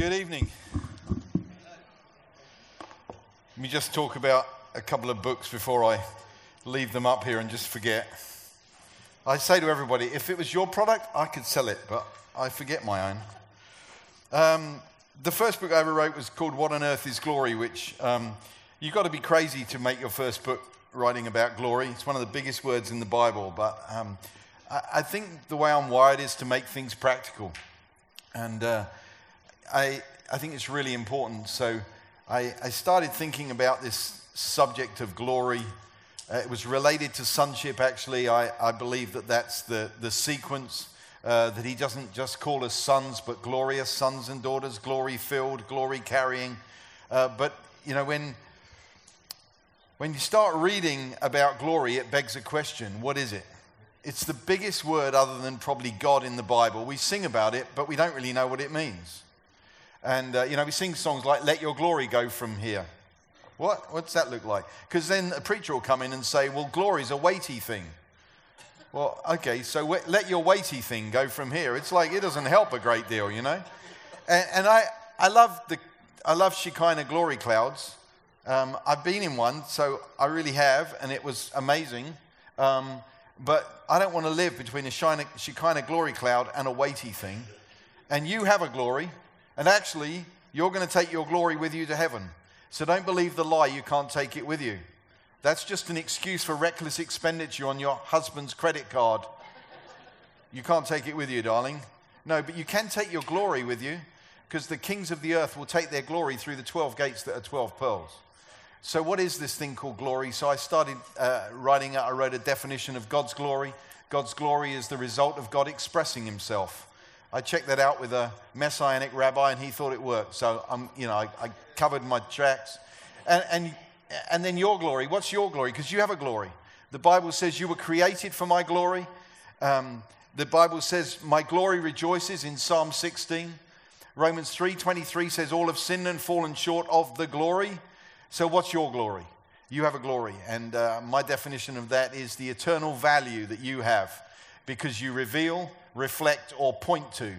Good evening. Let me just talk about a couple of books before I leave them up here and just forget. I say to everybody, if it was your product, I could sell it, but I forget my own. Um, the first book I ever wrote was called What on Earth is Glory, which um, you've got to be crazy to make your first book writing about glory. It's one of the biggest words in the Bible, but um, I, I, think the way I'm wired is to make things practical. And uh, I, I think it's really important. So I, I started thinking about this subject of glory. Uh, it was related to sonship, actually. I, I believe that that's the, the sequence. Uh, that he doesn't just call us sons, but glorious sons and daughters, glory filled, glory carrying. Uh, but, you know, when, when you start reading about glory, it begs a question what is it? It's the biggest word other than probably God in the Bible. We sing about it, but we don't really know what it means. And, uh, you know, we sing songs like, Let Your Glory Go From Here. What? What's that look like? Because then a preacher will come in and say, Well, glory's a weighty thing. Well, okay, so let your weighty thing go from here. It's like it doesn't help a great deal, you know? And, and I, I love the I love Shekinah glory clouds. Um, I've been in one, so I really have, and it was amazing. Um, but I don't want to live between a Shekinah glory cloud and a weighty thing. And you have a glory, and actually, you're going to take your glory with you to heaven. So don't believe the lie you can't take it with you. That's just an excuse for reckless expenditure on your husband's credit card. You can't take it with you, darling. No, but you can take your glory with you because the kings of the earth will take their glory through the 12 gates that are 12 pearls. So, what is this thing called glory? So, I started uh, writing, I wrote a definition of God's glory. God's glory is the result of God expressing himself. I checked that out with a messianic rabbi, and he thought it worked. So I'm, you know, I, I covered my tracks. And, and, and then your glory. What's your glory? Because you have a glory. The Bible says you were created for my glory. Um, the Bible says my glory rejoices in Psalm 16. Romans 3:23 says all have sinned and fallen short of the glory. So what's your glory? You have a glory, and uh, my definition of that is the eternal value that you have, because you reveal reflect or point to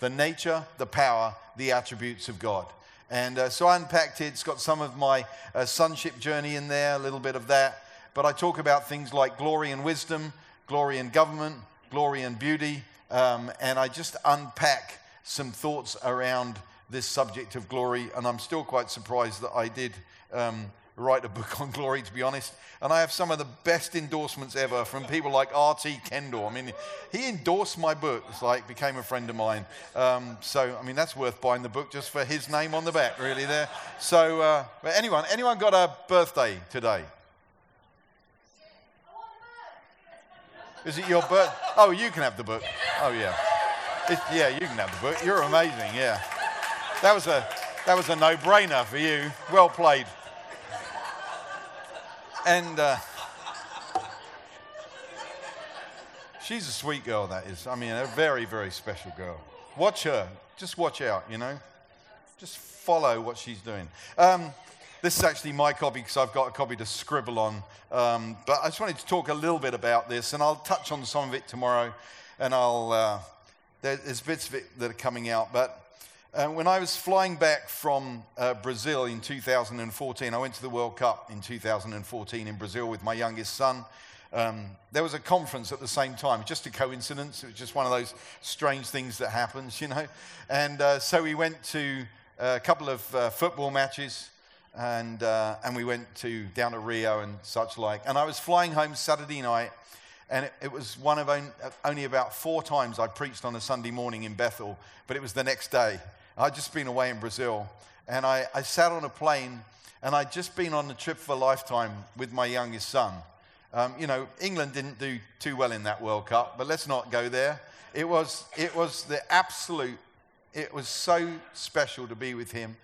the nature, the power, the attributes of God. And uh, so I unpacked it. It's got some of my uh, sonship journey in there, a little bit of that. But I talk about things like glory and wisdom, glory and government, glory and beauty. Um, and I just unpack some thoughts around this subject of glory. And I'm still quite surprised that I did um, write a book on glory, to be honest. And I have some of the best endorsements ever from people like R.T. Kendall. I mean, he endorsed my book. It's like became a friend of mine. Um, so, I mean, that's worth buying the book just for his name on the back, really. There. So, uh, but anyone, anyone got a birthday today? Is it your birth? Oh, you can have the book. Oh, yeah. Yeah, you can have the book. You're amazing. Yeah. That was a that was a no-brainer for you. Well played. And uh, she's a sweet girl, that is. I mean, a very, very special girl. Watch her. Just watch out, you know? Just follow what she's doing. Um, this is actually my copy because I've got a copy to scribble on. Um, but I just wanted to talk a little bit about this, and I'll touch on some of it tomorrow. And I'll, uh, there's bits of it that are coming out. But uh, when I was flying back from uh, Brazil in 2014, I went to the World Cup in 2014 in Brazil with my youngest son. Um, there was a conference at the same time, just a coincidence. It was just one of those strange things that happens, you know. And uh, so we went to a couple of uh, football matches, and uh, and we went to down to Rio and such like. And I was flying home Saturday night, and it, it was one of only about four times I preached on a Sunday morning in Bethel, but it was the next day. I'd just been away in Brazil, and I, I sat on a plane, and I'd just been on the trip for a lifetime with my youngest son. Um, you know, England didn't do too well in that World Cup, but let's not go there. It was, it was the absolute, it was so special to be with him.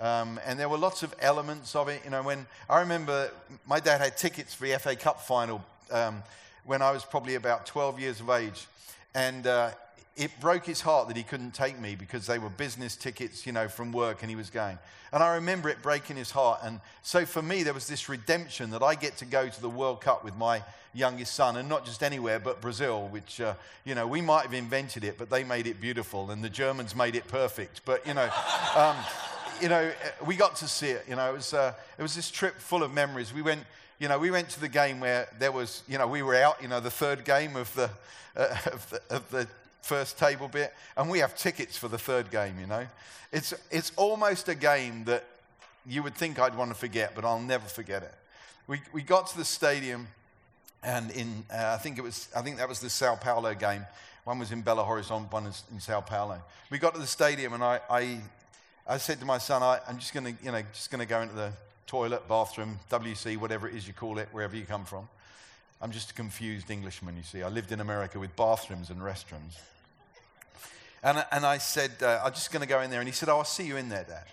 Um, and there were lots of elements of it. You know, when I remember my dad had tickets for the FA Cup final um, when I was probably about 12 years of age. And uh, it broke his heart that he couldn't take me because they were business tickets, you know, from work and he was going. And I remember it breaking his heart. And so for me, there was this redemption that I get to go to the World Cup with my youngest son, and not just anywhere, but Brazil, which, uh, you know, we might have invented it, but they made it beautiful, and the Germans made it perfect. But, you know, um, you know, we got to see it. You know, it was, uh, it was this trip full of memories. We went, you know, we went to the game where there was, you know, we were out, you know, the third game of the, uh, of the, of the first table bit, and we have tickets for the third game, you know. It's, it's almost a game that you would think I'd want to forget, but I'll never forget it. We, we got to the stadium, and in, uh, I, think it was, I think that was the Sao Paulo game. One was in Belo Horizonte, one is in Sao Paulo. We got to the stadium, and I, I, I said to my son, I, I'm just going to, you know, just going to go into the toilet, bathroom, WC, whatever it is you call it, wherever you come from. I'm just a confused Englishman, you see. I lived in America with bathrooms and restrooms. And, and I said, uh, I'm just going to go in there. And he said, Oh, I'll see you in there, Dad.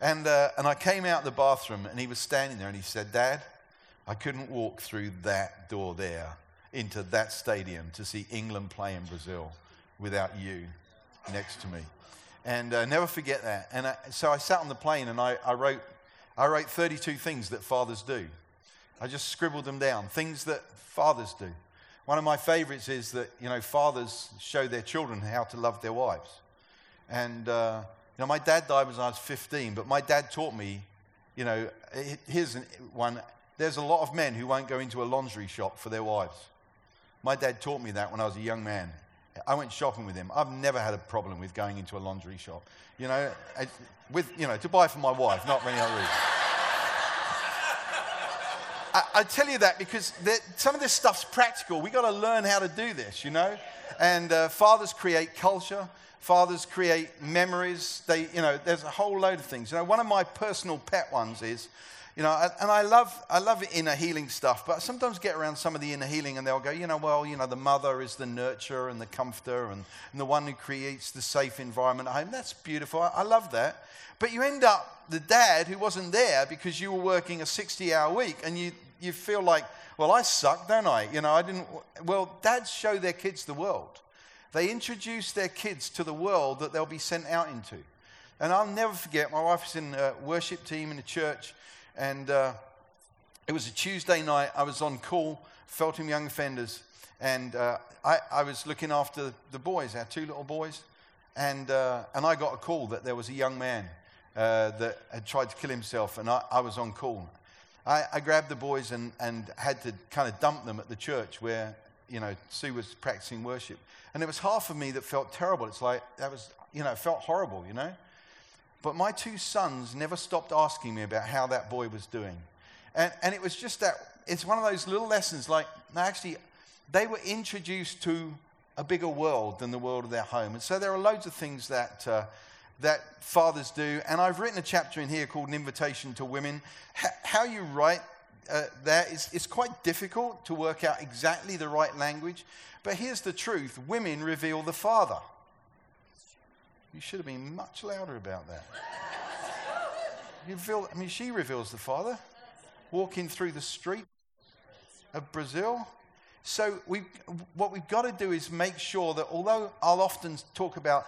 And, uh, and I came out the bathroom and he was standing there and he said, Dad, I couldn't walk through that door there into that stadium to see England play in Brazil without you next to me. And uh, never forget that. And I, so I sat on the plane and I, I, wrote, I wrote 32 things that fathers do. I just scribbled them down, things that fathers do. One of my favorites is that, you know, fathers show their children how to love their wives. And, uh, you know, my dad died when I was 15, but my dad taught me, you know, here's one. There's a lot of men who won't go into a laundry shop for their wives. My dad taught me that when I was a young man. I went shopping with him. I've never had a problem with going into a laundry shop. You know, with, you know, to buy for my wife, not for any other reason. I, tell you that because some of this stuff's practical. We've got to learn how to do this, you know? And uh, fathers create culture. Fathers create memories. They, you know, there's a whole load of things. You know, one of my personal pet ones is, you know, and I love, I love inner healing stuff, but I sometimes get around some of the inner healing and they'll go, you know, well, you know, the mother is the nurturer and the comforter and, and the one who creates the safe environment at home. That's beautiful. I, I love that. But you end up the dad who wasn't there because you were working a 60 hour week and you, you feel like, well, I suck, don't I? You know, I didn't. Well, dads show their kids the world. They introduce their kids to the world that they'll be sent out into. And I'll never forget, my wife in a worship team in a church, and uh, it was a Tuesday night. I was on call, Feltham Young Offenders, and uh, I, I, was looking after the boys, our two little boys, and, uh, and I got a call that there was a young man uh, that had tried to kill himself, and I, I was on call. I, I, grabbed the boys and, and had to kind of dump them at the church where, you know, Sue was practicing worship. And there was half of me that felt terrible. It's like, that was, you know, it felt horrible, you know? But my two sons never stopped asking me about how that boy was doing. And, and it was just that, it's one of those little lessons like, actually, they were introduced to a bigger world than the world of their home. And so there are loads of things that, uh, that fathers do. And I've written a chapter in here called An Invitation to Women. H- how you write uh, that is it's quite difficult to work out exactly the right language. But here's the truth women reveal the Father. You should have been much louder about that. You feel, I mean, she reveals the Father walking through the street of Brazil. So we, what we've got to do is make sure that although I'll often talk about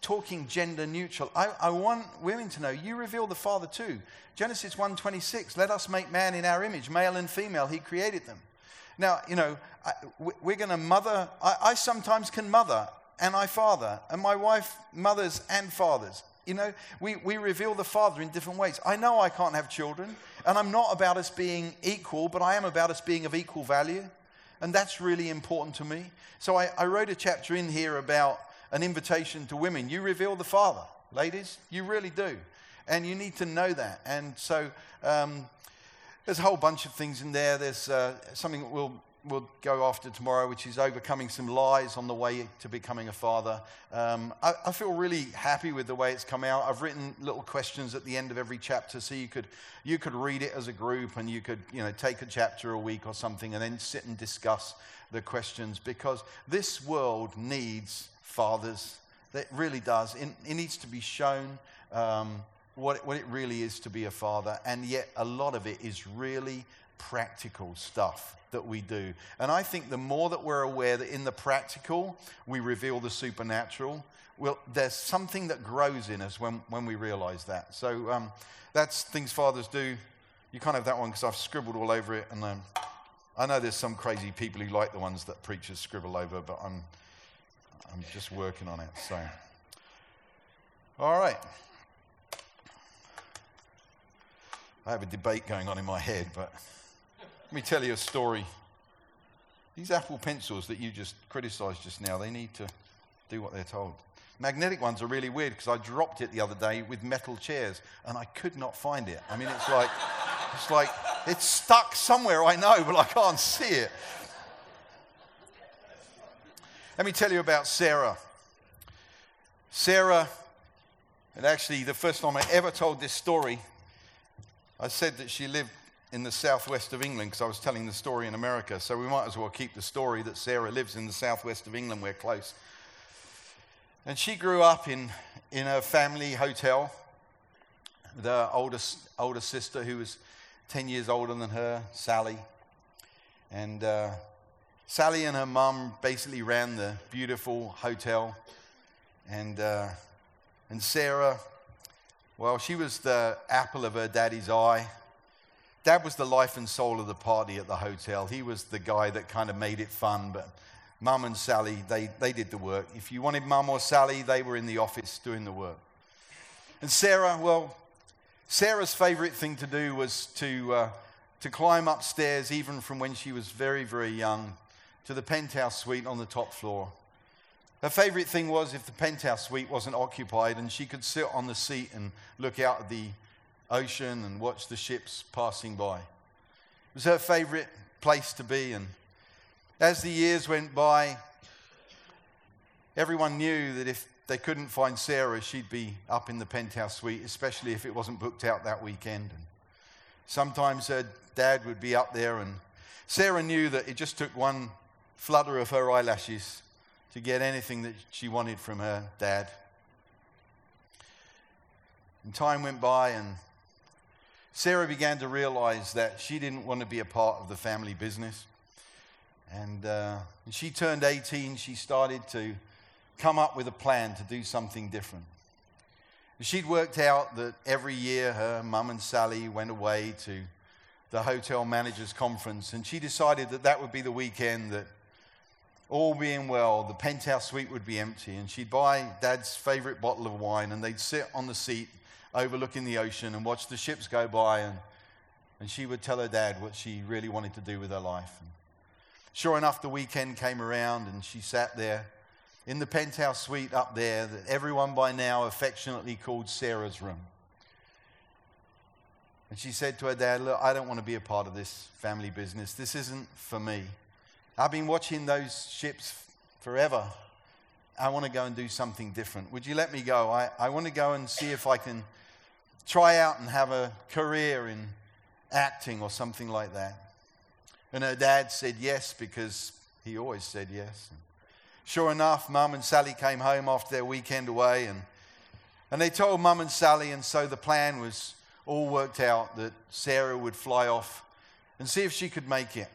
talking gender neutral. I, I, want women to know you reveal the Father too. Genesis 1:26, let us make man in our image, male and female, he created them. Now, you know, I, we're going to mother, I, I sometimes can mother and I father, and my wife mothers and fathers. You know, we, we reveal the Father in different ways. I know I can't have children, and I'm not about us being equal, but I am about us being of equal value. And that's really important to me. So I, I wrote a chapter in here about an invitation to women. You reveal the Father, ladies. You really do. And you need to know that. And so um, there's a whole bunch of things in there. There's uh, something we'll, we'll go after tomorrow, which is overcoming some lies on the way to becoming a father. Um, I, I, feel really happy with the way it's come out. I've written little questions at the end of every chapter, so you could you could read it as a group, and you could you know take a chapter a week or something, and then sit and discuss the questions because this world needs fathers. That really does. It, it needs to be shown um, what, what it really is to be a father, and yet a lot of it is really practical stuff that we do. And I think the more that we're aware that in the practical we reveal the supernatural, well, there's something that grows in us when, when we realize that. So um, that's things fathers do. You can't have that one because I've scribbled all over it. And um, I know there's some crazy people who like the ones that preachers scribble over, but I'm, I'm just working on it. So, all right. I have a debate going on in my head, but let me tell you a story. These Apple pencils that you just criticized just now, they need to do what they're told. Magnetic ones are really weird because I dropped it the other day with metal chairs and I could not find it. I mean, it's like, it's like, it's stuck somewhere, I know, but I can't see it. Let me tell you about Sarah. Sarah, and actually, the first time I ever told this story, I said that she lived in the southwest of England because I was telling the story in America. So we might as well keep the story that Sarah lives in the southwest of England. We're close. And she grew up in, in a family hotel The oldest, older, sister who was 10 years older than her, Sally. And uh, Sally and her mum basically ran the beautiful hotel. And, uh, and Sarah well, she was the apple of her daddy's eye. Dad was the life and soul of the party at the hotel. He was the guy that kind of made it fun, but mum and Sally, they, they did the work. If you wanted mum or Sally, they were in the office doing the work. And Sarah, well, Sarah's favorite thing to do was to, uh, to climb upstairs, even from when she was very, very young, to the penthouse suite on the top floor. Her favorite thing was if the penthouse suite wasn't occupied and she could sit on the seat and look out at the ocean and watch the ships passing by. It was her favorite place to be. And as the years went by, everyone knew that if they couldn't find Sarah, she'd be up in the penthouse suite, especially if it wasn't booked out that weekend. And sometimes her dad would be up there, and Sarah knew that it just took one flutter of her eyelashes to get anything that she wanted from her dad. And time went by, and Sarah began to realize that she didn't want to be a part of the family business. And uh, when she turned 18, she started to come up with a plan to do something different. She'd worked out that every year her mum and Sally went away to the hotel managers conference, and she decided that that would be the weekend that all being well, the penthouse suite would be empty, and she'd buy dad's favorite bottle of wine, and they'd sit on the seat overlooking the ocean and watch the ships go by, and, and she would tell her dad what she really wanted to do with her life. And sure enough, the weekend came around, and she sat there in the penthouse suite up there that everyone by now affectionately called Sarah's room. And she said to her dad, Look, I don't want to be a part of this family business. This isn't for me. I've been watching those ships forever. I want to go and do something different. Would you let me go? I, I want to go and see if I can try out and have a career in acting or something like that. And her dad said yes because he always said yes. And sure enough, Mum and Sally came home after their weekend away and, and they told Mum and Sally, and so the plan was all worked out that Sarah would fly off and see if she could make it.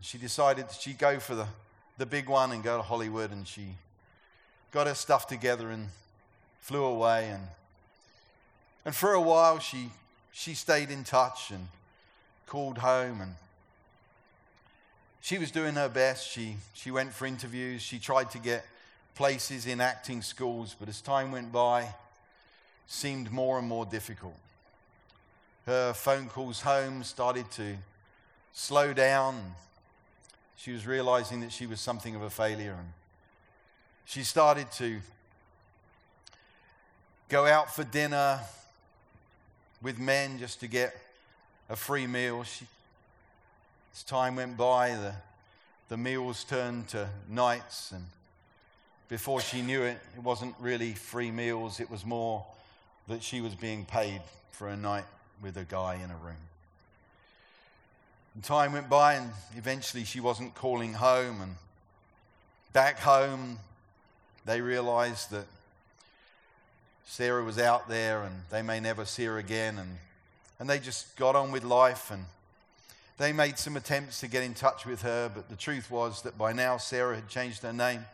She decided that she'd go for the, the big one and go to Hollywood, and she got her stuff together and flew away. And, and for a while, she, she stayed in touch and called home. And she was doing her best. She, she went for interviews. She tried to get places in acting schools, but as time went by, seemed more and more difficult. Her phone calls home started to slow down. She was realizing that she was something of a failure. And she started to go out for dinner with men just to get a free meal. She, as time went by, the, the meals turned to nights. And before she knew it, it wasn't really free meals, it was more that she was being paid for a night with a guy in a room. And time went by, and eventually she wasn't calling home. And back home, they realized that Sarah was out there and they may never see her again. And, and they just got on with life. And They made some attempts to get in touch with her, but the truth was that by now Sarah had changed her name.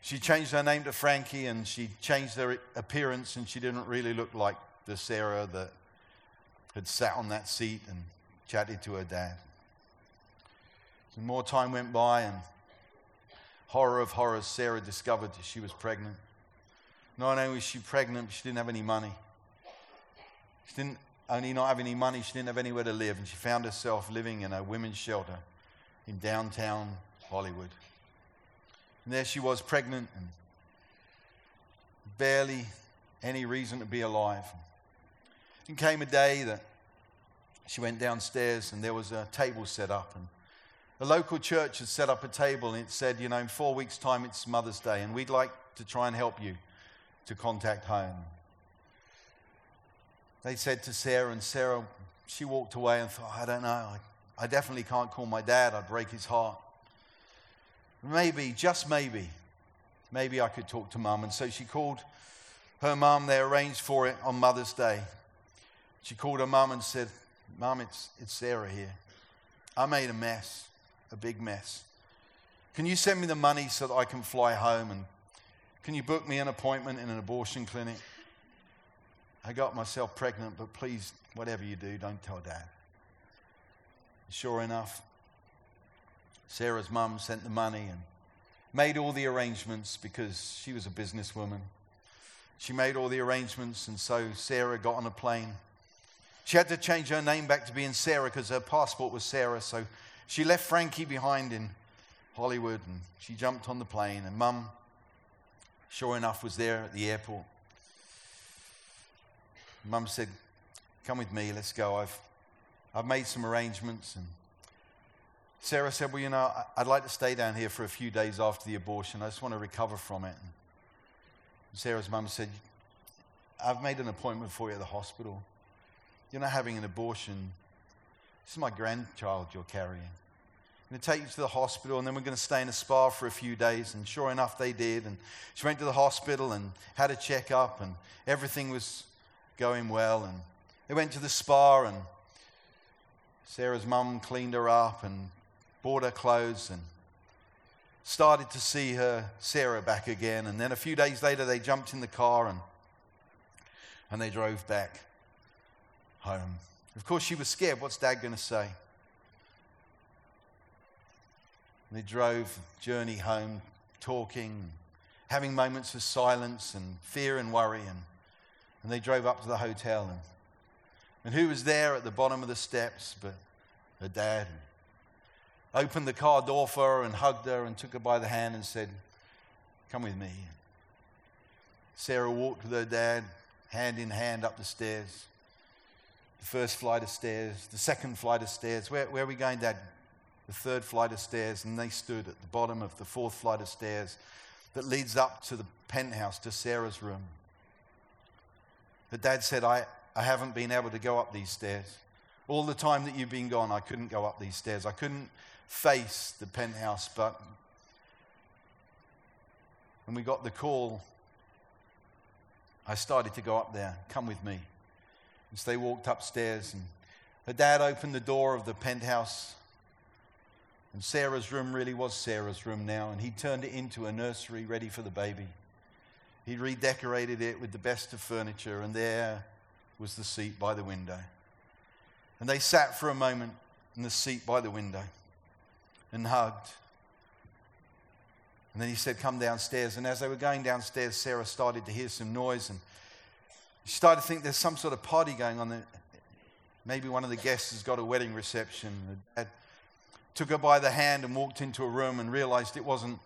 She changed her name to Frankie and she changed her appearance, and she didn't really look like the Sarah that had sat on that seat and chatted to her dad. More time went by, and horror of horrors, Sarah discovered that she was pregnant. Not only was she pregnant, but she didn't have any money. She didn't only not have any money, she didn't have anywhere to live, and she found herself living in a women's shelter in downtown Hollywood. And there she was, pregnant and barely any reason to be alive. And came a day that she went downstairs and there was a table set up and the local church had set up a table and it said, you know, in four weeks' time it's Mother's Day and we'd like to try and help you to contact home. They said to Sarah, and Sarah, she walked away and thought, I don't know, I, I definitely can't call my dad, I'd break his heart. Maybe, just maybe, maybe I could talk to mum. And so she called her mum, they arranged for it on Mother's Day. She called her mum and said, Mum, it's, it's Sarah here. I made a mess, a big mess. Can you send me the money so that I can fly home? And can you book me an appointment in an abortion clinic? I got myself pregnant, but please, whatever you do, don't tell dad. Sure enough, Sarah's mum sent the money and made all the arrangements because she was a businesswoman. She made all the arrangements, and so Sarah got on a plane she had to change her name back to being Sarah because her passport was Sarah. So she left Frankie behind in Hollywood and she jumped on the plane. And mum, sure enough, was there at the airport. Mum said, Come with me, let's go. I've, I've made some arrangements. And Sarah said, Well, you know, I'd like to stay down here for a few days after the abortion. I just want to recover from it. And Sarah's mum said, I've made an appointment for you at the hospital. You're not having an abortion. This is my grandchild you're carrying. Going to take you to the hospital, and then we're going to stay in a spa for a few days. And sure enough, they did. And she went to the hospital and had a checkup, and everything was going well. And they went to the spa, and Sarah's mum cleaned her up and bought her clothes and started to see her Sarah back again. And then a few days later, they jumped in the car and, and they drove back home. Of course, she was scared. What's dad going to say? And they drove journey home, talking, having moments of silence and fear and worry. And, and they drove up to the hotel. And, and who was there at the bottom of the steps but her dad? Opened the car door for her and hugged her and took her by the hand and said, Come with me. Sarah walked with her dad, hand in hand, up the stairs the first flight of stairs, the second flight of stairs. Where, where are we going, Dad? The third flight of stairs. And they stood at the bottom of the fourth flight of stairs that leads up to the penthouse, to Sarah's room. But Dad said, I, I haven't been able to go up these stairs. All the time that you've been gone, I couldn't go up these stairs. I couldn't face the penthouse, but when we got the call, I started to go up there. Come with me. And so they walked upstairs, and her dad opened the door of the penthouse. And Sarah's room really was Sarah's room now, and he turned it into a nursery ready for the baby. He redecorated it with the best of furniture, and there was the seat by the window. And they sat for a moment in the seat by the window and hugged. And then he said, Come downstairs. And as they were going downstairs, Sarah started to hear some noise, and she started to think there's some sort of party going on. Maybe one of the guests has got a wedding reception. The dad took her by the hand and walked into a room and realized it wasn't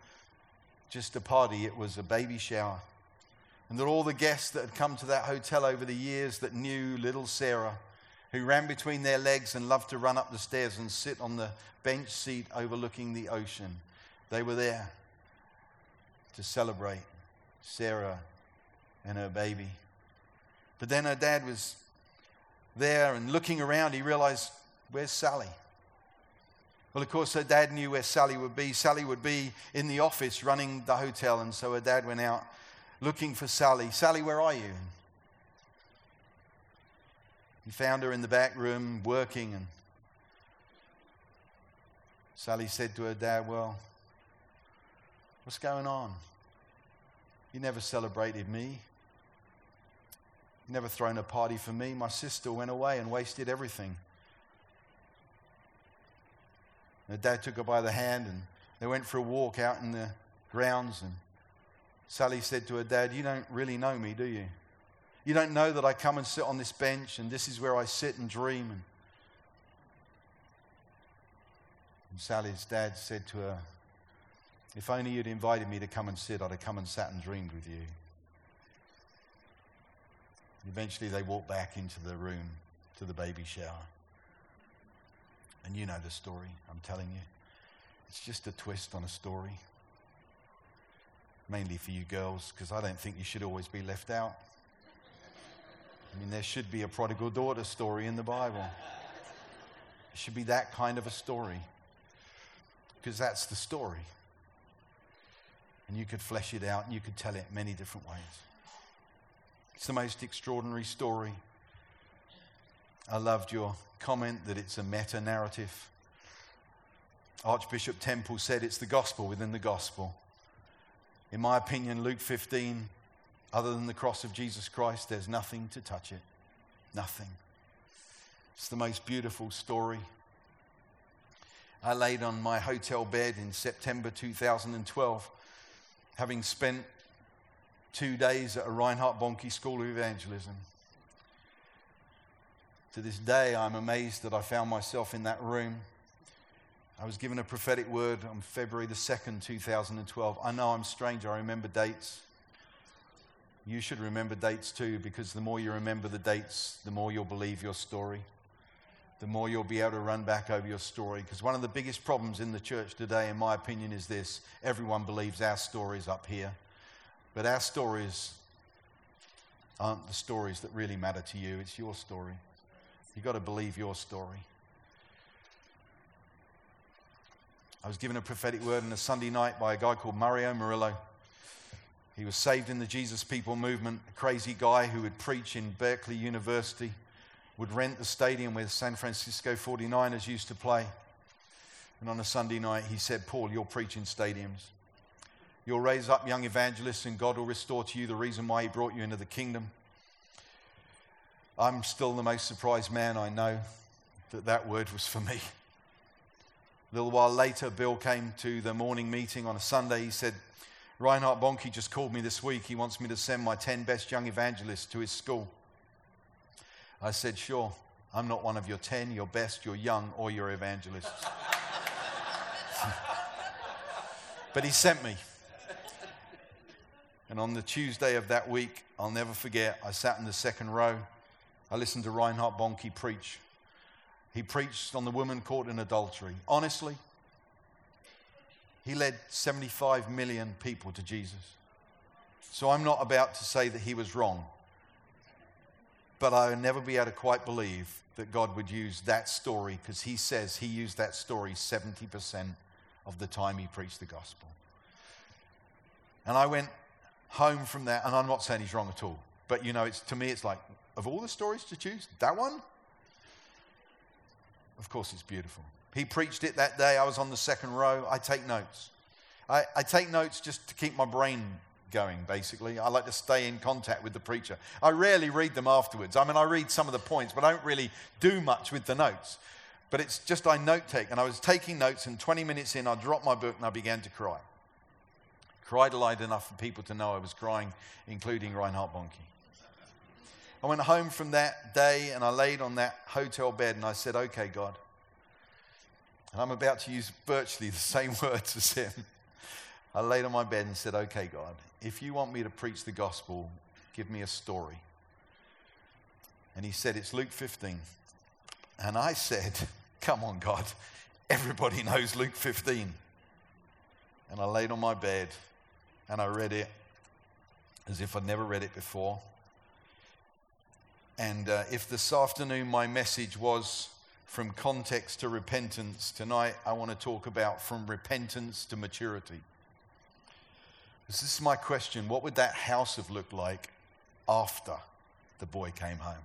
just a party, it was a baby shower. And that all the guests that had come to that hotel over the years that knew little Sarah, who ran between their legs and loved to run up the stairs and sit on the bench seat overlooking the ocean, they were there to celebrate Sarah and her baby. But then her dad was there and looking around, he realized, where's Sally? Well, of course, her dad knew where Sally would be. Sally would be in the office running the hotel, and so her dad went out looking for Sally. Sally, where are you? He found her in the back room working, and Sally said to her dad, Well, what's going on? You never celebrated me. You never thrown a party for me. My sister went away and wasted everything. Her dad took her by the hand and they went for a walk out in the grounds. And Sally said to her dad, You don't really know me, do you? You don't know that I come and sit on this bench and this is where I sit and dream. And Sally's dad said to her, If only you'd invited me to come and sit, I'd have come and sat and dreamed with you. Eventually, they walked back into the room to the baby shower. And you know the story, I'm telling you. It's just a twist on a story. Mainly for you girls, because I don't think you should always be left out. I mean, there should be a prodigal daughter story in the Bible. It should be that kind of a story, because that's the story. And you could flesh it out and you could tell it many different ways. It's the most extraordinary story. I loved your comment that it's a meta narrative. Archbishop Temple said it's the gospel within the gospel. In my opinion, Luke 15, other than the cross of Jesus Christ, there's nothing to touch it. Nothing. It's the most beautiful story. I laid on my hotel bed in September 2012, having spent two days at a Reinhard Bonnke School of Evangelism. To this day, I'm amazed that I found myself in that room. I was given a prophetic word on February the 2nd, 2012. I know I'm strange, I remember dates. You should remember dates too, because the more you remember the dates, the more you'll believe your story. The more you'll be able to run back over your story. Because one of the biggest problems in the church today, in my opinion, is this everyone believes our stories up here. But our stories aren't the stories that really matter to you, it's your story. You've got to believe your story. I was given a prophetic word on a Sunday night by a guy called Mario Murillo. He was saved in the Jesus People movement, a crazy guy who would preach in Berkeley University, would rent the stadium where San Francisco 49ers used to play. And on a Sunday night, he said, Paul, you'll preach in stadiums. You'll raise up young evangelists, and God will restore to you the reason why He brought you into the kingdom. I'm still the most surprised man I know that that word was for me. A little while later, Bill came to the morning meeting on a Sunday. He said, Reinhard Bonnke just called me this week. He wants me to send my 10 best young evangelists to his school. I said, Sure. I'm not one of your 10, your best, your young, or your evangelists. but he sent me. And on the Tuesday of that week, I'll never forget, I sat in the second row. I listened to Reinhard Bonnke preach. He preached on the woman caught in adultery. Honestly, he led 75 million people to Jesus. So I'm not about to say that he was wrong. But I'll never be able to quite believe that God would use that story because he says he used that story 70% of the time he preached the gospel. And I went, home from that, and I'm not saying he's wrong at all, but you know, it's, to me, it's like, of all the stories to choose, that one? Of course, it's beautiful. He preached it that day. I was on the second row. I take notes. I, I take notes just to keep my brain going, basically. I like to stay in contact with the preacher. I rarely read them afterwards. I mean, I read some of the points, but I don't really do much with the notes. But it's just I note take. And I was taking notes, and 20 minutes in, I dropped my book and I began to cry cried loud enough for people to know I was crying, including Reinhard Bonnke. I went home from that day and I laid on that hotel bed and I said, Okay, God. And I'm about to use virtually the same words as him. I laid on my bed and said, Okay, God, if you want me to preach the gospel, give me a story. And he said, It's Luke 15. And I said, Come on, God. Everybody knows Luke 15. And I laid on my bed and I read it as if I'd never read it before. And uh, if this afternoon my message was from context to repentance, tonight I want to talk about from repentance to maturity. This is my question what would that house have looked like after the boy came home?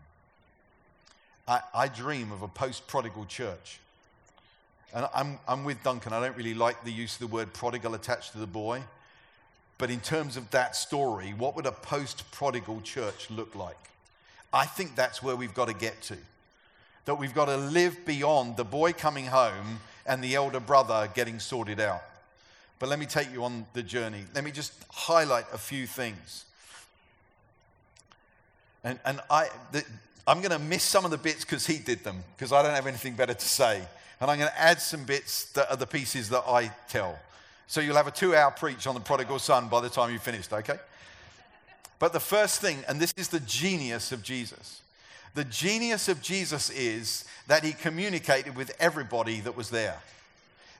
I, I dream of a post prodigal church And I'm, I'm with Duncan. I don't really like the use of the word prodigal attached to the boy. But in terms of that story, what would a post prodigal church look like? I think that's where we've got to get to. That we've got to live beyond the boy coming home and the elder brother getting sorted out. But let me take you on the journey. Let me just highlight a few things. And, and I, the, I'm going to miss some of the bits because he did them, because I don't have anything better to say. And I'm going to add some bits that are the pieces that I tell. So you'll have a two hour preach on the prodigal son by the time you've finished, okay? But the first thing, and this is the genius of Jesus the genius of Jesus is that he communicated with everybody that was there.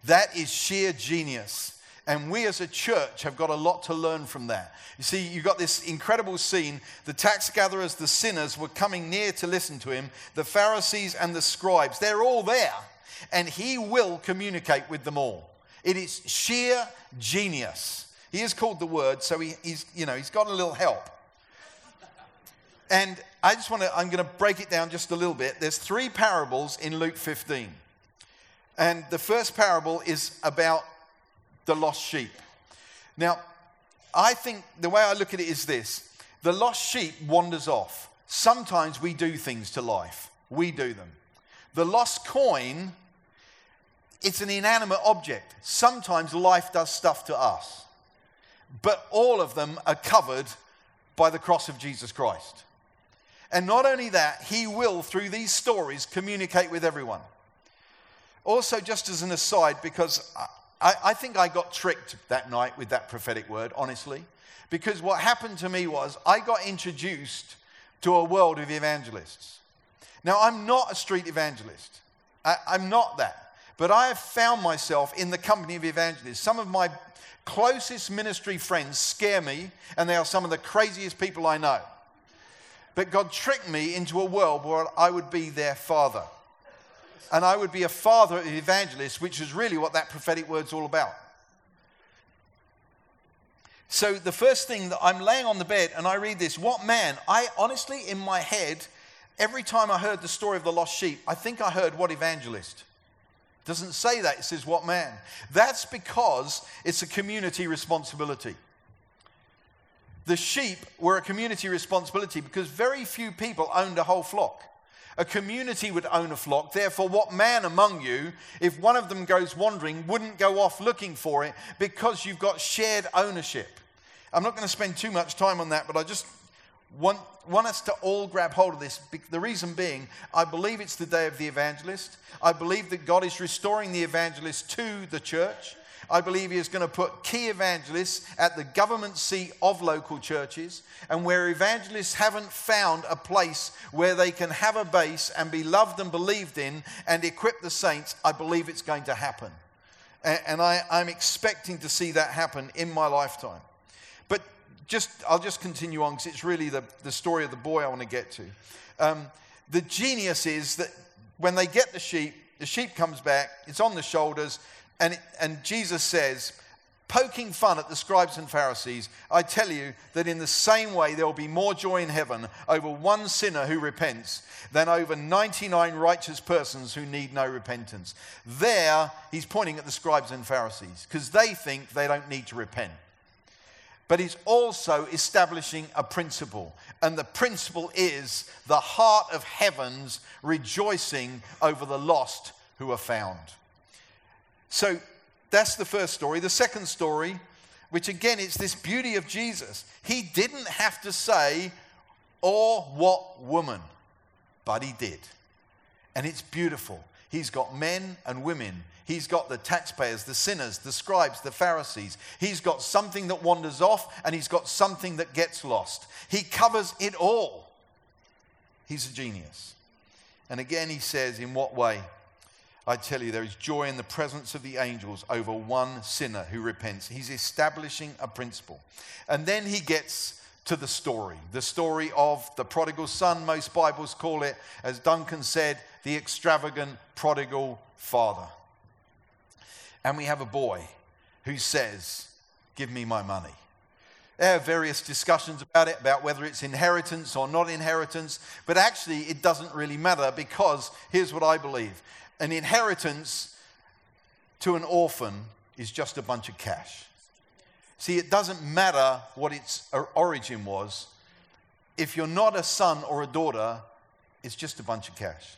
That is sheer genius. And we as a church have got a lot to learn from that. You see, you've got this incredible scene. The tax gatherers, the sinners were coming near to listen to him. The Pharisees and the scribes, they're all there. And he will communicate with them all. It is sheer genius. He is called the Word, so he, he's, you know, he's got a little help. And I just want to, I'm going to break it down just a little bit. There's three parables in Luke 15. And the first parable is about the lost sheep. Now, I think the way I look at it is this the lost sheep wanders off. Sometimes we do things to life, we do them. The lost coin, it's an inanimate object. Sometimes life does stuff to us. But all of them are covered by the cross of Jesus Christ. And not only that, he will, through these stories, communicate with everyone. Also, just as an aside, because I, I, think I got tricked that night with that prophetic word, honestly. Because what happened to me was I got introduced to a world of evangelists. Now, I'm not a street evangelist, I, I'm not that. But I have found myself in the company of evangelists. Some of my closest ministry friends scare me, and they are some of the craziest people I know. But God tricked me into a world where I would be their father. And I would be a father of evangelists, which is really what that prophetic word's all about. So the first thing that I'm laying on the bed and I read this, what man? I honestly, in my head, every time I heard the story of the lost sheep, I think I heard what evangelist. Doesn't say that, it says what man. That's because it's a community responsibility the sheep were a community responsibility because very few people owned a whole flock. A community would own a flock. Therefore, what man among you, if one of them goes wandering, wouldn't go off looking for it because you've got shared ownership? I'm not going to spend too much time on that, but I just want, want us to all grab hold of this. The reason being, I believe it's the day of the evangelist. I believe that God is restoring the evangelist to the church. I believe he is going to put key evangelists at the government seat of local churches. And where evangelists haven't found a place where they can have a base and be loved and believed in and equip the saints, I believe it's going to happen. And I, am expecting to see that happen in my lifetime. Just, I'll just continue on because it's really the, the story of the boy I want to get to. Um, the genius is that when they get the sheep, the sheep comes back, it's on the shoulders, and, and Jesus says, poking fun at the scribes and Pharisees, I tell you that in the same way there will be more joy in heaven over one sinner who repents than over 99 righteous persons who need no repentance. There, he's pointing at the scribes and Pharisees because they think they don't need to repent. But he's also establishing a principle. And the principle is the heart of heavens rejoicing over the lost who are found. So that's the first story. The second story, which again, it's this beauty of Jesus. He didn't have to say, or what woman, but he did. And it's beautiful. He's got men and women. He's got the taxpayers, the sinners, the scribes, the Pharisees. He's got something that wanders off and he's got something that gets lost. He covers it all. He's a genius. And again, he says, In what way? I tell you, there is joy in the presence of the angels over one sinner who repents. He's establishing a principle. And then he gets to the story the story of the prodigal son, most Bibles call it, as Duncan said, the extravagant prodigal father. And we have a boy who says, Give me my money. There are various discussions about it, about whether it's inheritance or not inheritance, but actually it doesn't really matter because here's what I believe an inheritance to an orphan is just a bunch of cash. See, it doesn't matter what its origin was. If you're not a son or a daughter, it's just a bunch of cash.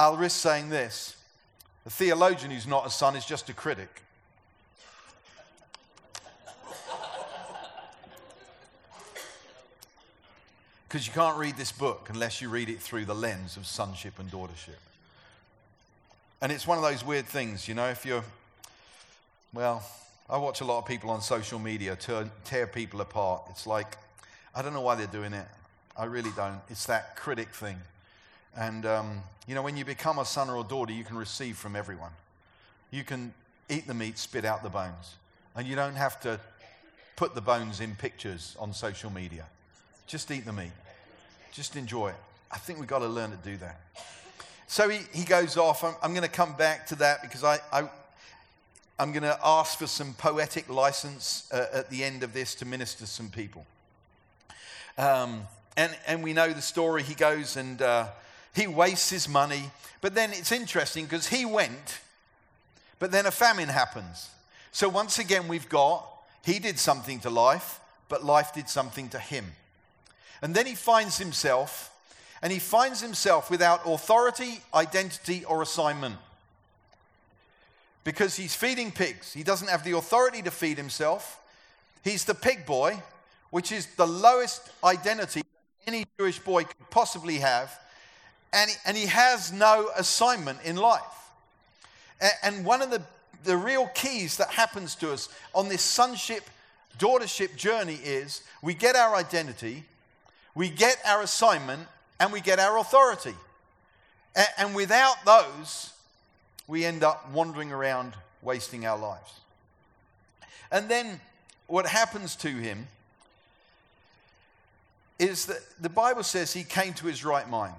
I'll risk saying this a theologian who's not a son is just a critic. Because you can't read this book unless you read it through the lens of sonship and daughtership. And it's one of those weird things, you know, if you're, well, I watch a lot of people on social media turn, tear people apart. It's like, I don't know why they're doing it. I really don't. It's that critic thing. And, um, you know, when you become a son or a daughter, you can receive from everyone. You can eat the meat, spit out the bones. And you don't have to put the bones in pictures on social media. Just eat the meat. Just enjoy it. I think we've got to learn to do that. So he, he goes off. I'm, I'm going to come back to that because I, I, I'm going to ask for some poetic license uh, at the end of this to minister some people. Um, and, and we know the story. He goes and uh, he wastes his money. But then it's interesting because he went, but then a famine happens. So once again, we've got he did something to life, but life did something to him. And then he finds himself, and he finds himself without authority, identity, or assignment. Because he's feeding pigs. He doesn't have the authority to feed himself. He's the pig boy, which is the lowest identity any Jewish boy could possibly have and he, and he has no assignment in life. And, one of the, the real keys that happens to us on this sonship, daughtership journey is we get our identity, we get our assignment, and we get our authority. And without those, we end up wandering around wasting our lives. And then what happens to him is that the Bible says he came to his right mind.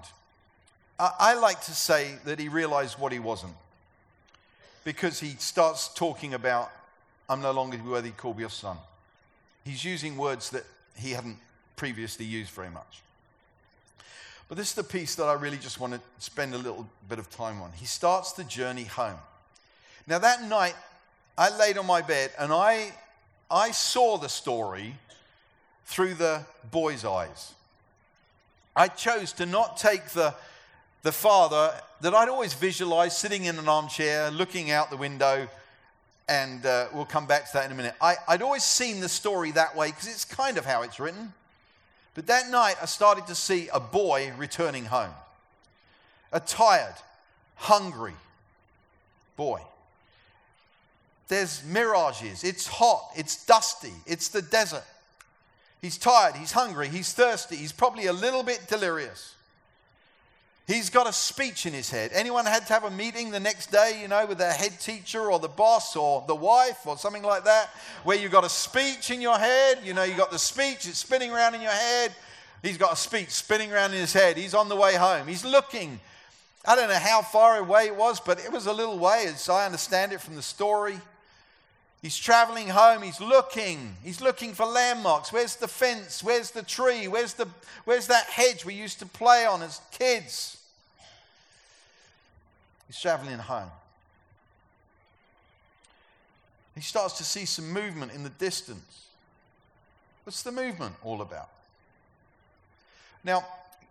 I like to say that he realized what he wasn't because he starts talking about, I'm no longer worthy to call me your son. He's using words that he hadn't previously used very much. But this is the piece that I really just want to spend a little bit of time on. He starts the journey home. Now, that night, I laid on my bed and I, I saw the story through the boy's eyes. I chose to not take the the father that I'd always visualized sitting in an armchair, looking out the window, and uh, we'll come back to that in a minute. I, would always seen the story that way because it's kind of how it's written. But that night, I started to see a boy returning home. A tired, hungry boy. There's mirages. It's hot. It's dusty. It's the desert. He's tired. He's hungry. He's thirsty. He's probably a little bit delirious. He's got a speech in his head. Anyone had to have a meeting the next day, you know, with their head teacher or the boss or the wife or something like that, where you've got a speech in your head? You know, you've got the speech, it's spinning around in your head. He's got a speech spinning around in his head. He's on the way home. He's looking. I don't know how far away it was, but it was a little way, as I understand it from the story. He's traveling home. He's looking. He's looking for landmarks. Where's the fence? Where's the tree? Where's, the, where's that hedge we used to play on as kids? He's traveling home. He starts to see some movement in the distance. What's the movement all about? Now,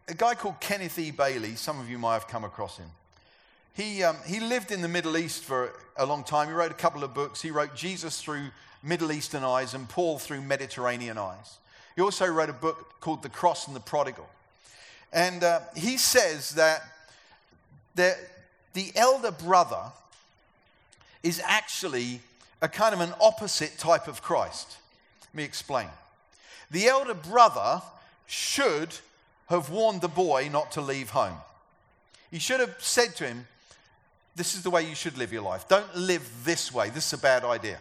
a guy called Kenneth E. Bailey, some of you might have come across him. He, um, he lived in the Middle East for a long time. He wrote a couple of books. He wrote Jesus through Middle Eastern eyes and Paul through Mediterranean eyes. He also wrote a book called The Cross and the Prodigal. And uh, he says that the, the elder brother is actually a kind of an opposite type of Christ. Let me explain. The elder brother should have warned the boy not to leave home. He should have said to him, this is the way you should live your life. Don't live this way. This is a bad idea.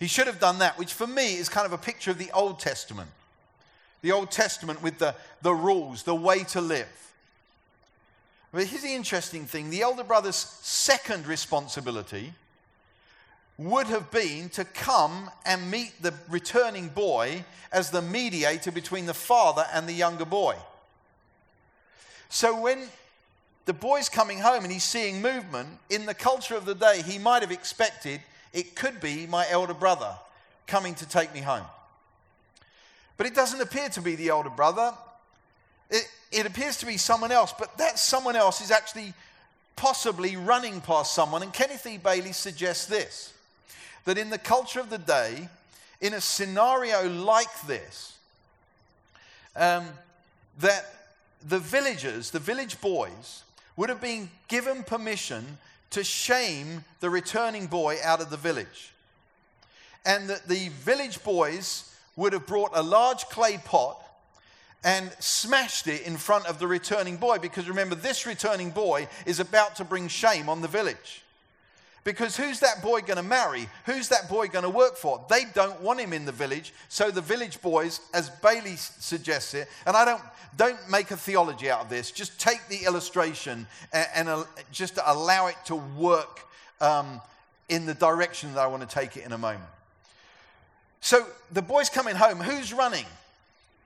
He should have done that, which for me is kind of a picture of the Old Testament. The Old Testament with the, the rules, the way to live. But here's the interesting thing the elder brother's second responsibility would have been to come and meet the returning boy as the mediator between the father and the younger boy. So when the boy's coming home and he's seeing movement. In the culture of the day, he might have expected it could be my elder brother coming to take me home. But it doesn't appear to be the elder brother. It, it appears to be someone else, but that someone else is actually possibly running past someone. And Kenneth E. Bailey suggests this that in the culture of the day, in a scenario like this, um, that the villagers, the village boys, would have been given permission to shame the returning boy out of the village. And that the village boys would have brought a large clay pot and smashed it in front of the returning boy because remember, this returning boy is about to bring shame on the village. Because who's that boy going to marry? Who's that boy going to work for? They don't want him in the village. So the village boys, as Bailey suggests it, and I don't, don't make a theology out of this, just take the illustration and, and just allow it to work um, in the direction that I want to take it in a moment. So the boys coming home, who's running?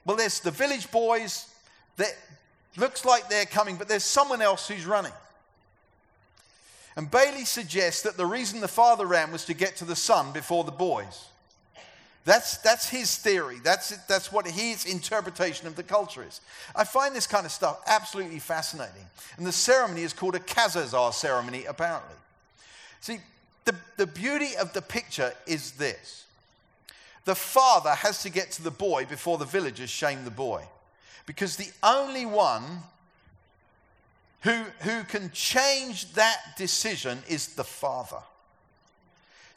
Well, there's the village boys that looks like they're coming, but there's someone else who's running. And Bailey suggests that the reason the father ran was to get to the son before the boys. That's, that's his theory. That's, that's what his interpretation of the culture is. I find this kind of stuff absolutely fascinating. And the ceremony is called a kezazah ceremony, apparently. See, the, the beauty of the picture is this the father has to get to the boy before the villagers shame the boy. Because the only one who, who can change that decision is the father.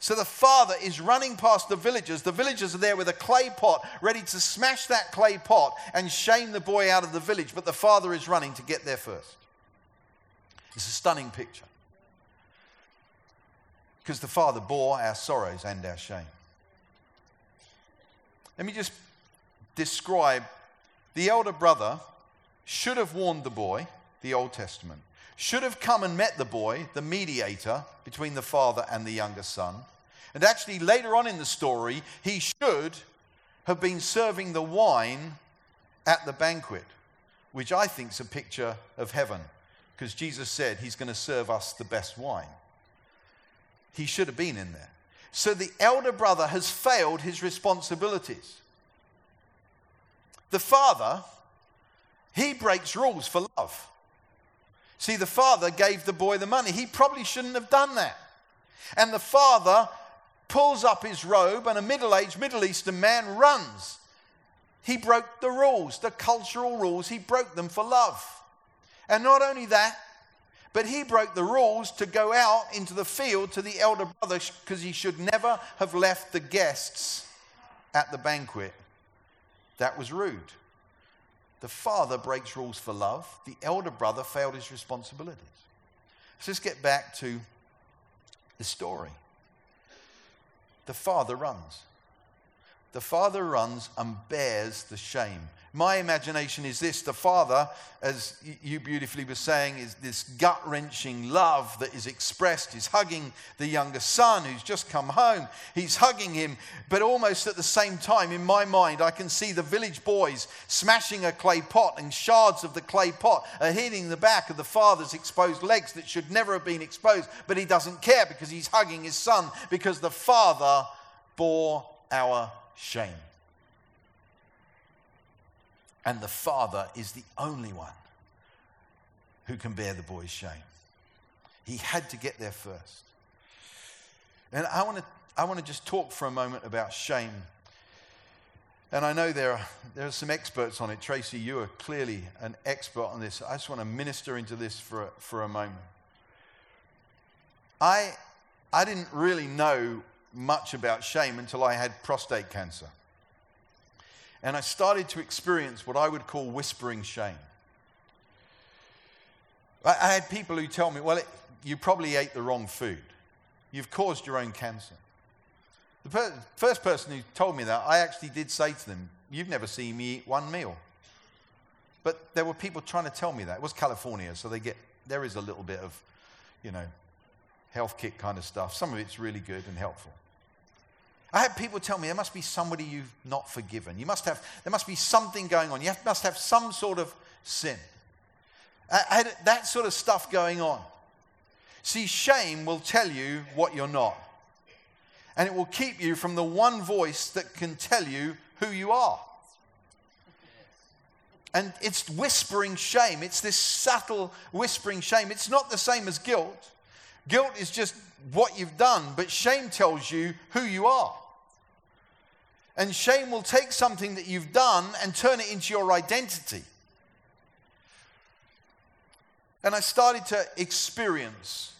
So the father is running past the villagers. The villagers are there with a clay pot, ready to smash that clay pot and shame the boy out of the village. But the father is running to get there first. It's a stunning picture. Because the father bore our sorrows and our shame. Let me just describe the elder brother should have warned the boy the Old Testament, should have come and met the boy, the mediator between the father and the younger son. And actually, later on in the story, he should have been serving the wine at the banquet, which I think is a picture of heaven, because Jesus said he's going to serve us the best wine. He should have been in there. So the elder brother has failed his responsibilities. The father, he breaks rules for love. See, the father gave the boy the money. He probably shouldn't have done that. And the father pulls up his robe, and a middle aged Middle Eastern man runs. He broke the rules, the cultural rules, he broke them for love. And not only that, but he broke the rules to go out into the field to the elder brother because he should never have left the guests at the banquet. That was rude. The father breaks rules for love. The elder brother failed his responsibilities. So let's get back to the story. The father runs. The father runs and bears the shame my imagination is this the father, as you beautifully were saying, is this gut wrenching love that is expressed. He's hugging the younger son who's just come home. He's hugging him, but almost at the same time, in my mind, I can see the village boys smashing a clay pot, and shards of the clay pot are hitting the back of the father's exposed legs that should never have been exposed. But he doesn't care because he's hugging his son because the father bore our shame. And the father is the only one who can bear the boy's shame. He had to get there first. And I want to, I want to just talk for a moment about shame. And I know there are, there are some experts on it. Tracy, you are clearly an expert on this. I just want to minister into this for a, for a moment. I, I didn't really know much about shame until I had prostate cancer. And I started to experience what I would call whispering shame. I, I had people who tell me, well, it, you probably ate the wrong food. You've caused your own cancer. The per- first person who told me that, I actually did say to them, You've never seen me eat one meal. But there were people trying to tell me that. It was California, so they get, there is a little bit of, you know, health kick kind of stuff. Some of it's really good and helpful. I had people tell me there must be somebody you've not forgiven. You must have, there must be something going on. You have, must have some sort of sin. I had that sort of stuff going on. See, shame will tell you what you're not. And it will keep you from the one voice that can tell you who you are. And it's whispering shame. It's this subtle whispering shame. It's not the same as guilt. Guilt is just what you've done, but shame tells you who you are. And shame will take something that you've done and turn it into your identity. And I started to experience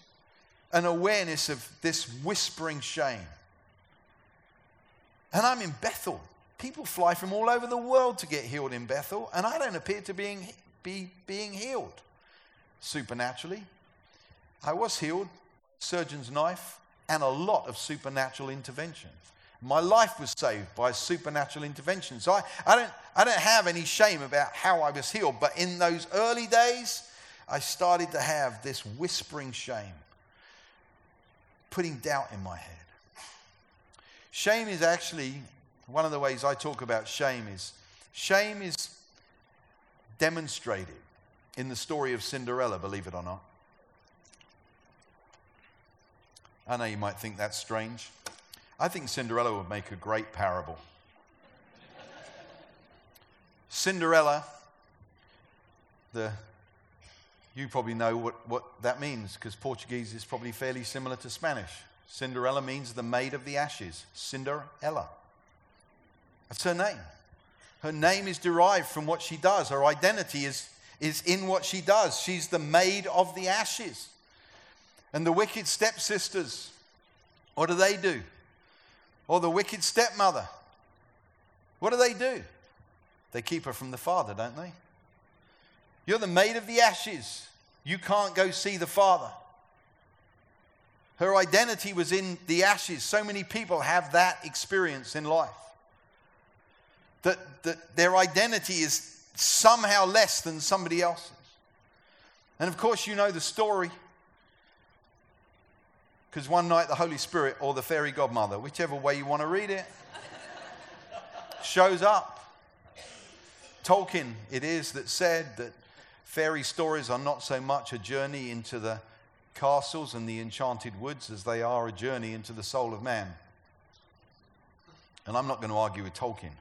an awareness of this whispering shame. And I'm in Bethel. People fly from all over the world to get healed in Bethel, and I don't appear to being, be being healed supernaturally. I was healed, surgeon's knife, and a lot of supernatural intervention. My life was saved by supernatural intervention. So I, I, don't, I don't have any shame about how I was healed, but in those early days, I started to have this whispering shame, putting doubt in my head. Shame is actually one of the ways I talk about shame is shame is demonstrated in the story of Cinderella, believe it or not. I know you might think that's strange. I think Cinderella would make a great parable. Cinderella, the you probably know what, what that means because Portuguese is probably fairly similar to Spanish. Cinderella means the maid of the ashes. Cinderella. That's her name. Her name is derived from what she does. Her identity is, is in what she does. She's the maid of the ashes. And the wicked stepsisters, what do they do? Or the wicked stepmother, what do they do? They keep her from the father, don't they? You're the maid of the ashes. You can't go see the Father. Her identity was in the ashes. So many people have that experience in life. That, that their identity is somehow less than somebody else's. And of course, you know the story. Because one night the Holy Spirit or the fairy godmother, whichever way you want to read it, shows up. Tolkien, it is that said that Fairy stories are not so much a journey into the castles and the enchanted woods as they are a journey into the soul of man. And I'm not going to argue with Tolkien.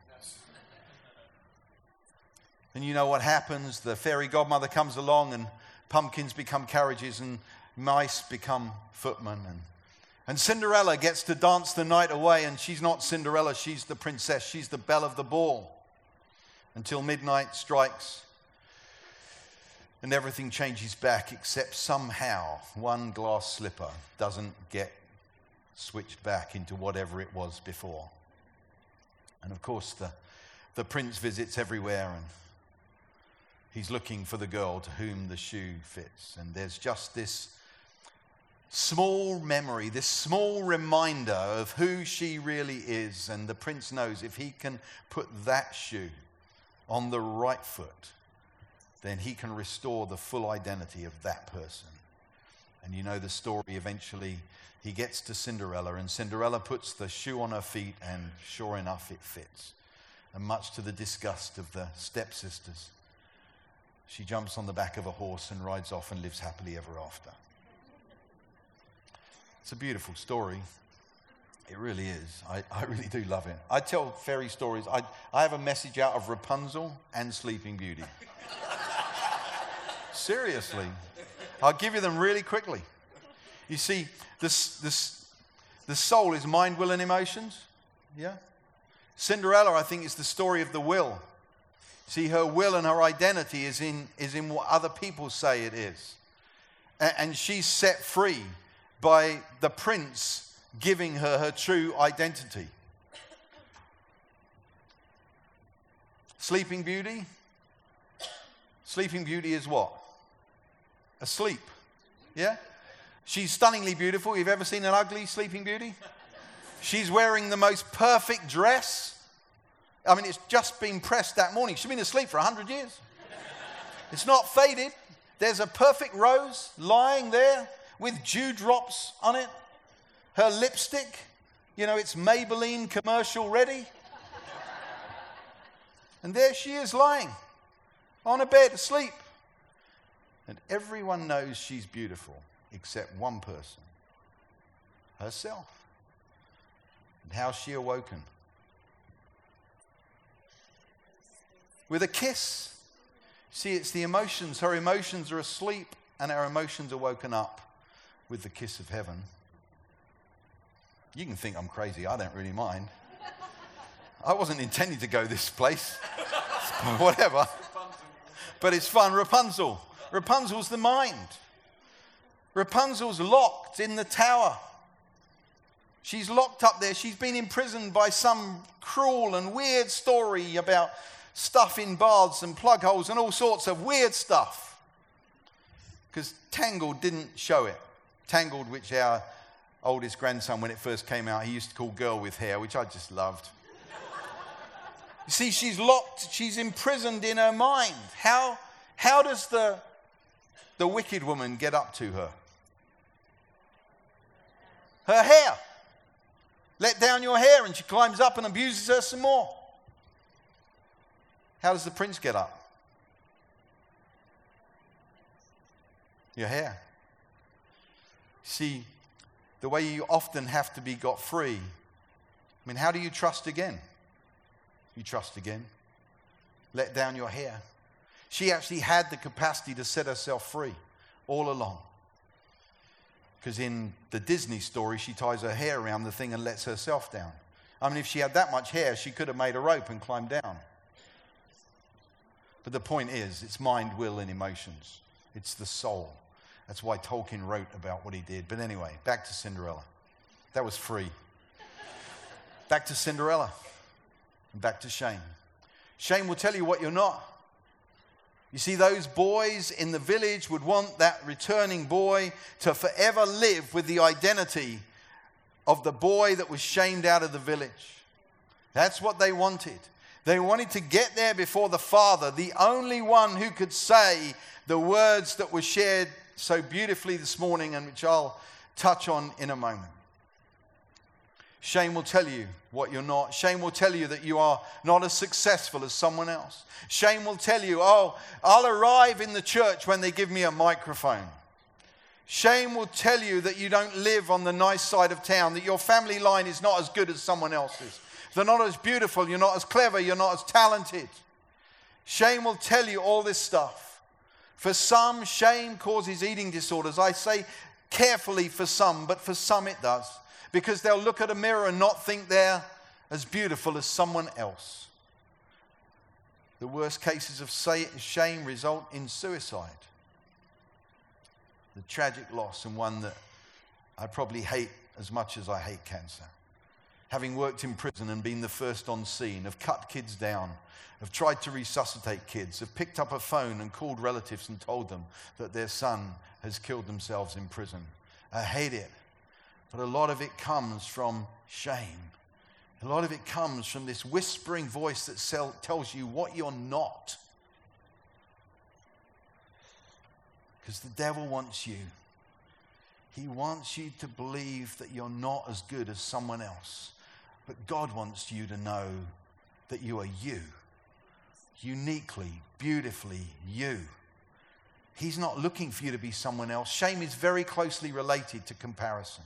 And you know what happens? The fairy godmother comes along, and pumpkins become carriages, and mice become footmen. And, and Cinderella gets to dance the night away, and she's not Cinderella, she's the princess, she's the belle of the ball. Until midnight strikes, and everything changes back except somehow one glass slipper doesn't get switched back into whatever it was before. And of course, the, the prince visits everywhere and he's looking for the girl to whom the shoe fits. And there's just this small memory, this small reminder of who she really is. And the prince knows if he can put that shoe on the right foot, then he can restore the full identity of that person. And you know the story eventually. He gets to Cinderella, and Cinderella puts the shoe on her feet, and sure enough, it fits. And much to the disgust of the stepsisters, she jumps on the back of a horse and rides off and lives happily ever after. It's a beautiful story. It really is. I, I really do love it. I tell fairy stories. I, I have a message out of Rapunzel and Sleeping Beauty. Seriously. I'll give you them really quickly. You see, this, this, the soul is mind, will, and emotions. Yeah? Cinderella, I think, is the story of the will. See, her will and her identity is in, is in what other people say it is. And, and she's set free by the prince giving her her true identity. Sleeping Beauty. Sleeping Beauty is what? asleep. Yeah? She's stunningly beautiful. You've ever seen an ugly Sleeping Beauty? She's wearing the most perfect dress. I mean, it's just been pressed that morning. She's been asleep for 100 years. It's not faded. There's a perfect rose lying there with dewdrops on it. Her lipstick, you know, it's Maybelline commercial ready. And there she is lying on a bed asleep. And everyone knows she's beautiful except one person herself. And how's she awoken? With a kiss. See, it's the emotions. Her emotions are asleep, and our emotions are woken up with the kiss of heaven. You can think I'm crazy, I don't really mind. I wasn't intending to go this place. Whatever. But it's fun. Rapunzel. Rapunzel's the mind. Rapunzel's locked in the tower. She's locked up there. She's been imprisoned by some cruel and weird story about stuff in baths and plug holes and all sorts of weird stuff. Because Tangled didn't show it. Tangled, which our oldest grandson, when it first came out, he used to call Girl with Hair, which I just loved. you see, she's locked, she's imprisoned in her mind. How, how does the, the wicked woman get up to her? Her hair. Let down your hair, and she climbs up and abuses her some more. How does the prince get up? Your hair. See, the way you often have to be got free. I mean, how do you trust again? You trust again. Let down your hair. She actually had the capacity to set herself free all along. Because in the Disney story, she ties her hair around the thing and lets herself down. I mean, if she had that much hair, she could have made a rope and climbed down. But the point is, it's mind, will, and emotions. It's the soul. That's why Tolkien wrote about what he did. But anyway, back to Cinderella. That was free. Back to Cinderella. Back to shame. Shame will tell you what you're not. You see, those boys in the village would want that returning boy to forever live with the identity of the boy that was shamed out of the village. That's what they wanted. They wanted to get there before the Father, the only one who could say the words that were shared so beautifully this morning and which I'll touch on in a moment. Shame will tell you what you're not. Shame will tell you that you are not as successful as someone else. Shame will tell you, oh, I'll arrive in the church when they give me a microphone. Shame will tell you that you don't live on the nice side of town, that your family line is not as good as someone else's. They're not as beautiful, you're not as clever, you're not as talented. Shame will tell you all this stuff. For some, shame causes eating disorders. I say carefully for some, but for some it does. Because they'll look at a mirror and not think they're as beautiful as someone else. The worst cases of shame result in suicide. The tragic loss, and one that I probably hate as much as I hate cancer. Having worked in prison and been the first on scene, have cut kids down, have tried to resuscitate kids, have picked up a phone and called relatives and told them that their son has killed themselves in prison. I hate it. But a lot of it comes from shame. A lot of it comes from this whispering voice that sell, tells you what you're not. Because the devil wants you. He wants you to believe that you're not as good as someone else. But God wants you to know that you are you uniquely, beautifully you. He's not looking for you to be someone else. Shame is very closely related to comparison,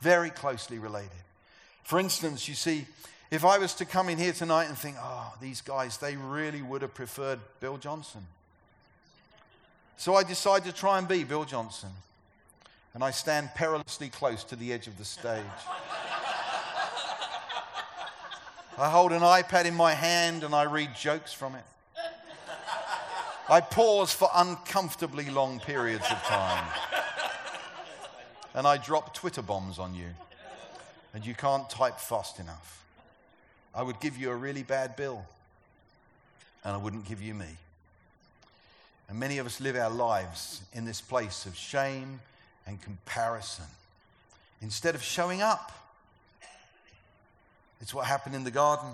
very closely related. For instance, you see, if I was to come in here tonight and think, oh, these guys, they really would have preferred Bill Johnson. So I decide to try and be Bill Johnson. And I stand perilously close to the edge of the stage. I hold an iPad in my hand and I read jokes from it. I pause for uncomfortably long periods of time. And I drop Twitter bombs on you. And you can't type fast enough. I would give you a really bad bill. And I wouldn't give you me. And many of us live our lives in this place of shame and comparison instead of showing up it's what happened in the garden.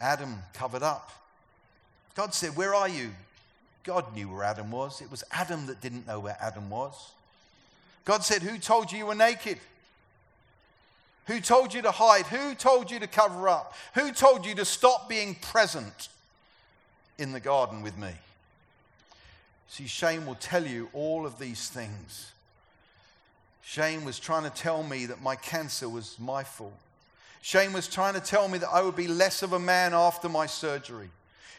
Adam covered up. God said, Where are you? God knew where Adam was. It was Adam that didn't know where Adam was. God said, Who told you you were naked? Who told you to hide? Who told you to cover up? Who told you to stop being present in the garden with me? See, shame will tell you all of these things. Shame was trying to tell me that my cancer was my fault. Shame was trying to tell me that I would be less of a man after my surgery.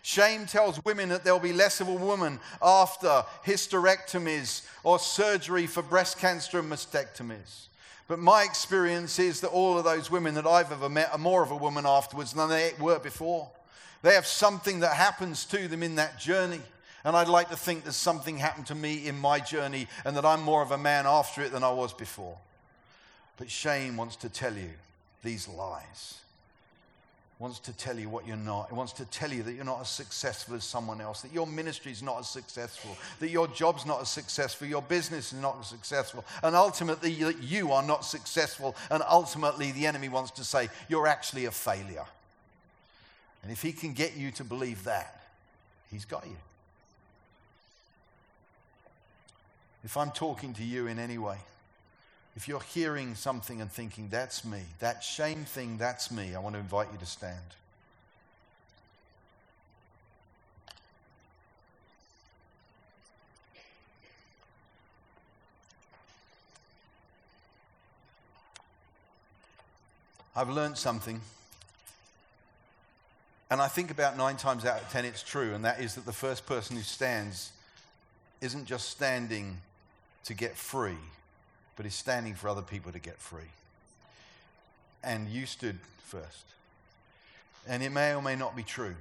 Shame tells women that they'll be less of a woman after hysterectomies or surgery for breast cancer and mastectomies. But my experience is that all of those women that I've ever met are more of a woman afterwards than they were before. They have something that happens to them in that journey. And I'd like to think that something happened to me in my journey and that I'm more of a man after it than I was before. But shame wants to tell you these lies wants to tell you what you're not. It wants to tell you that you're not as successful as someone else, that your ministry is not as successful, that your job's not as successful, your business is not as successful, and ultimately that you are not successful, and ultimately the enemy wants to say you're actually a failure. And if he can get you to believe that, he's got you. If I'm talking to you in any way, if you're hearing something and thinking, that's me, that shame thing, that's me, I want to invite you to stand. I've learned something. And I think about nine times out of ten it's true, and that is that the first person who stands isn't just standing to get free, but is standing for other people to get free. And you stood first. And it may or may not be true.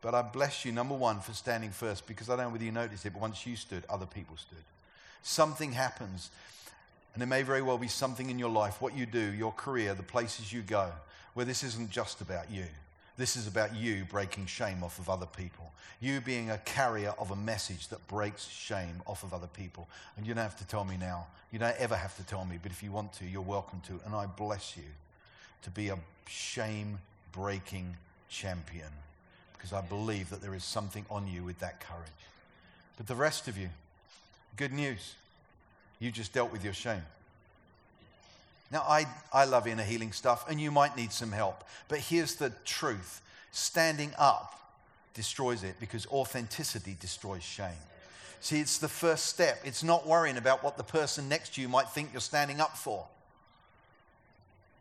But I bless you, number one, for standing first because I don't know whether you noticed it, but once you stood, other people stood. Something happens. And it may very well be something in your life, what you do, your career, the places you go, where this isn't just about you. This is about you breaking shame off of other people. You being a carrier of a message that breaks shame off of other people. And you don't have to tell me now. You don't ever have to tell me, but if you want to, you're welcome to. And I bless you to be a shame breaking champion because I believe that there is something on you with that courage. But the rest of you, good news. You just dealt with your shame. Now, I, I love inner healing stuff, and you might need some help. But here's the truth standing up destroys it because authenticity destroys shame. See, it's the first step. It's not worrying about what the person next to you might think you're standing up for.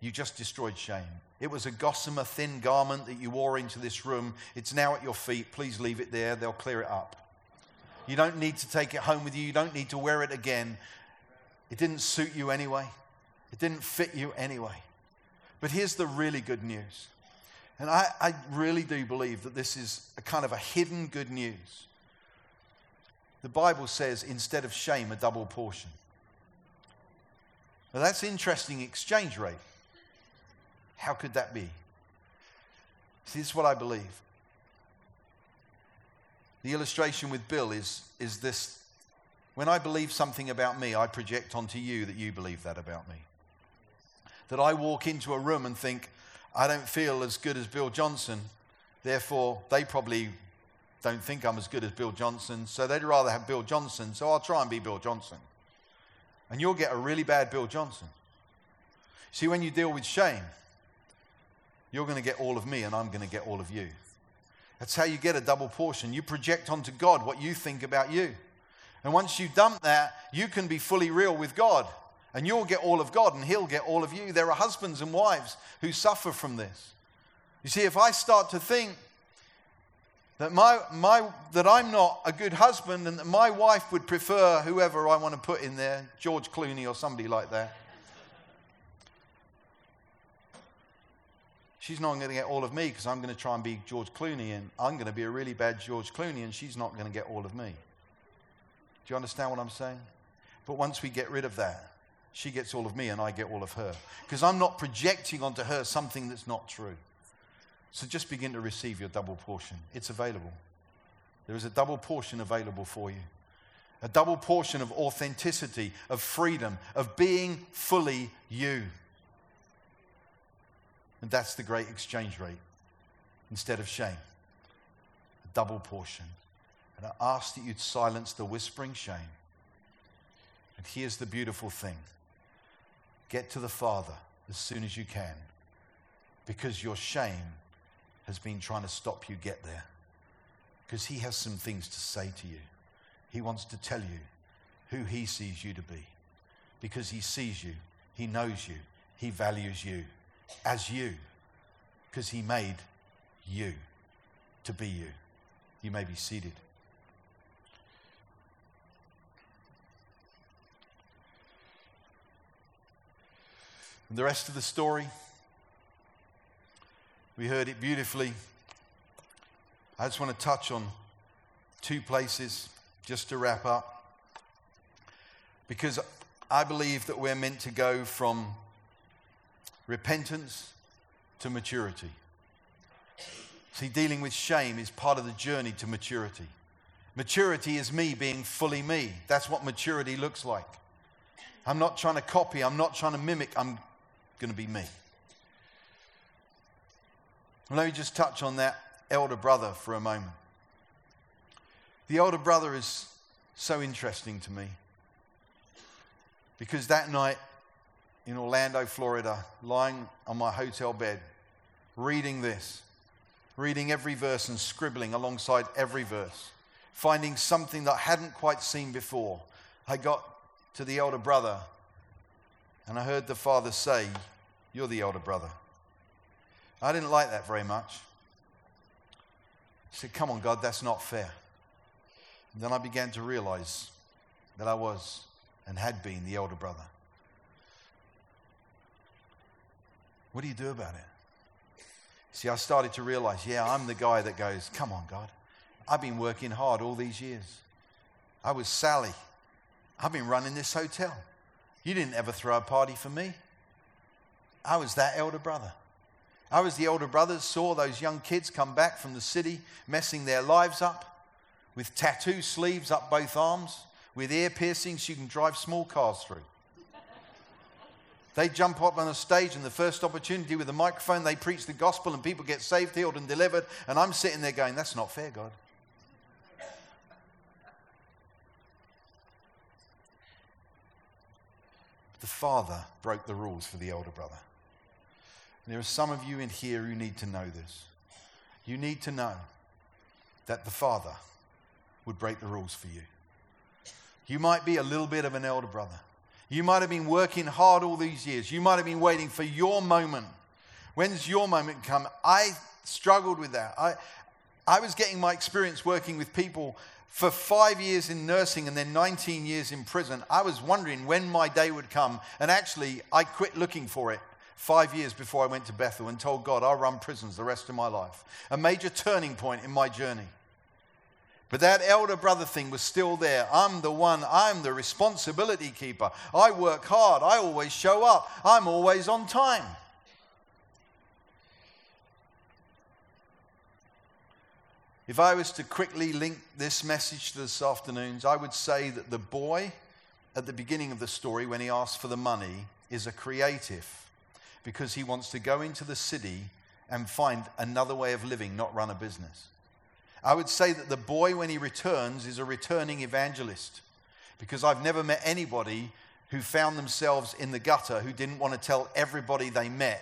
You just destroyed shame. It was a gossamer thin garment that you wore into this room. It's now at your feet. Please leave it there, they'll clear it up. You don't need to take it home with you, you don't need to wear it again. It didn't suit you anyway. It didn't fit you anyway. But here's the really good news. And I, I really do believe that this is a kind of a hidden good news. The Bible says instead of shame, a double portion. Now that's interesting exchange rate. How could that be? See, this is what I believe. The illustration with Bill is, is this when I believe something about me, I project onto you that you believe that about me that I walk into a room and think, I don't feel as good as Bill Johnson. Therefore, they probably don't think I'm as good as Bill Johnson, so they'd rather have Bill Johnson, so I'll try and be Bill Johnson. And you'll get a really bad Bill Johnson. See, when you deal with shame, you're going to get all of me and I'm going to get all of you. That's how you get a double portion. You project onto God what you think about you. And once you dump that, you can be fully real with God and you'll get all of God and He'll get all of you. There are husbands and wives who suffer from this. You see, if I start to think that, my, my, that I'm not a good husband and that my wife would prefer whoever I want to put in there, George Clooney or somebody like that, she's not going to get all of me because I'm going to try and be George Clooney and I'm going to be a really bad George Clooney and she's not going to get all of me. Do you understand what I'm saying? But once we get rid of that, she gets all of me and I get all of her. Because I'm not projecting onto her something that's not true. So just begin to receive your double portion. It's available. There is a double portion available for you. A double portion of authenticity, of freedom, of being fully you. And that's the great exchange rate instead of shame. A double portion. And I ask that you'd silence the whispering shame. And here's the beautiful thing Get to the Father as soon as you can because your shame has been trying to stop you get there. Because He has some things to say to you. He wants to tell you who He sees you to be. Because He sees you, He knows you, He values you as you. Because He made you to be you. You may be seated. And the rest of the story, we heard it beautifully. I just want to touch on two places just to wrap up. Because I believe that we're meant to go from repentance to maturity. See, dealing with shame is part of the journey to maturity. Maturity is me being fully me. That's what maturity looks like. I'm not trying to copy, I'm not trying to mimic, I'm going to be me. Let me just touch on that elder brother for a moment. The elder brother is so interesting to me because that night in Orlando, Florida, lying on my hotel bed, reading this, reading every verse and scribbling alongside every verse, finding something that I hadn't quite seen before, I got to the elder brother and I heard the father say, You're the elder brother. I didn't like that very much. I said, Come on, God, that's not fair. And then I began to realize that I was and had been the elder brother. What do you do about it? See, I started to realize, yeah, I'm the guy that goes, Come on, God. I've been working hard all these years. I was Sally. I've been running this hotel. You didn't ever throw a party for me. I was that elder brother. I was the elder brother, saw those young kids come back from the city, messing their lives up with tattoo sleeves up both arms, with ear piercings you can drive small cars through. They jump up on a stage, and the first opportunity with a microphone, they preach the gospel, and people get saved, healed, and delivered. And I'm sitting there going, That's not fair, God. The father broke the rules for the older brother. And there are some of you in here who need to know this. You need to know that the father would break the rules for you. You might be a little bit of an elder brother. You might have been working hard all these years. You might have been waiting for your moment. When's your moment come? I struggled with that. I, I was getting my experience working with people for five years in nursing and then 19 years in prison, I was wondering when my day would come. And actually, I quit looking for it five years before I went to Bethel and told God I'll run prisons the rest of my life. A major turning point in my journey. But that elder brother thing was still there. I'm the one, I'm the responsibility keeper. I work hard, I always show up, I'm always on time. If I was to quickly link this message to this afternoon's, I would say that the boy at the beginning of the story, when he asks for the money, is a creative because he wants to go into the city and find another way of living, not run a business. I would say that the boy, when he returns, is a returning evangelist because I've never met anybody who found themselves in the gutter who didn't want to tell everybody they met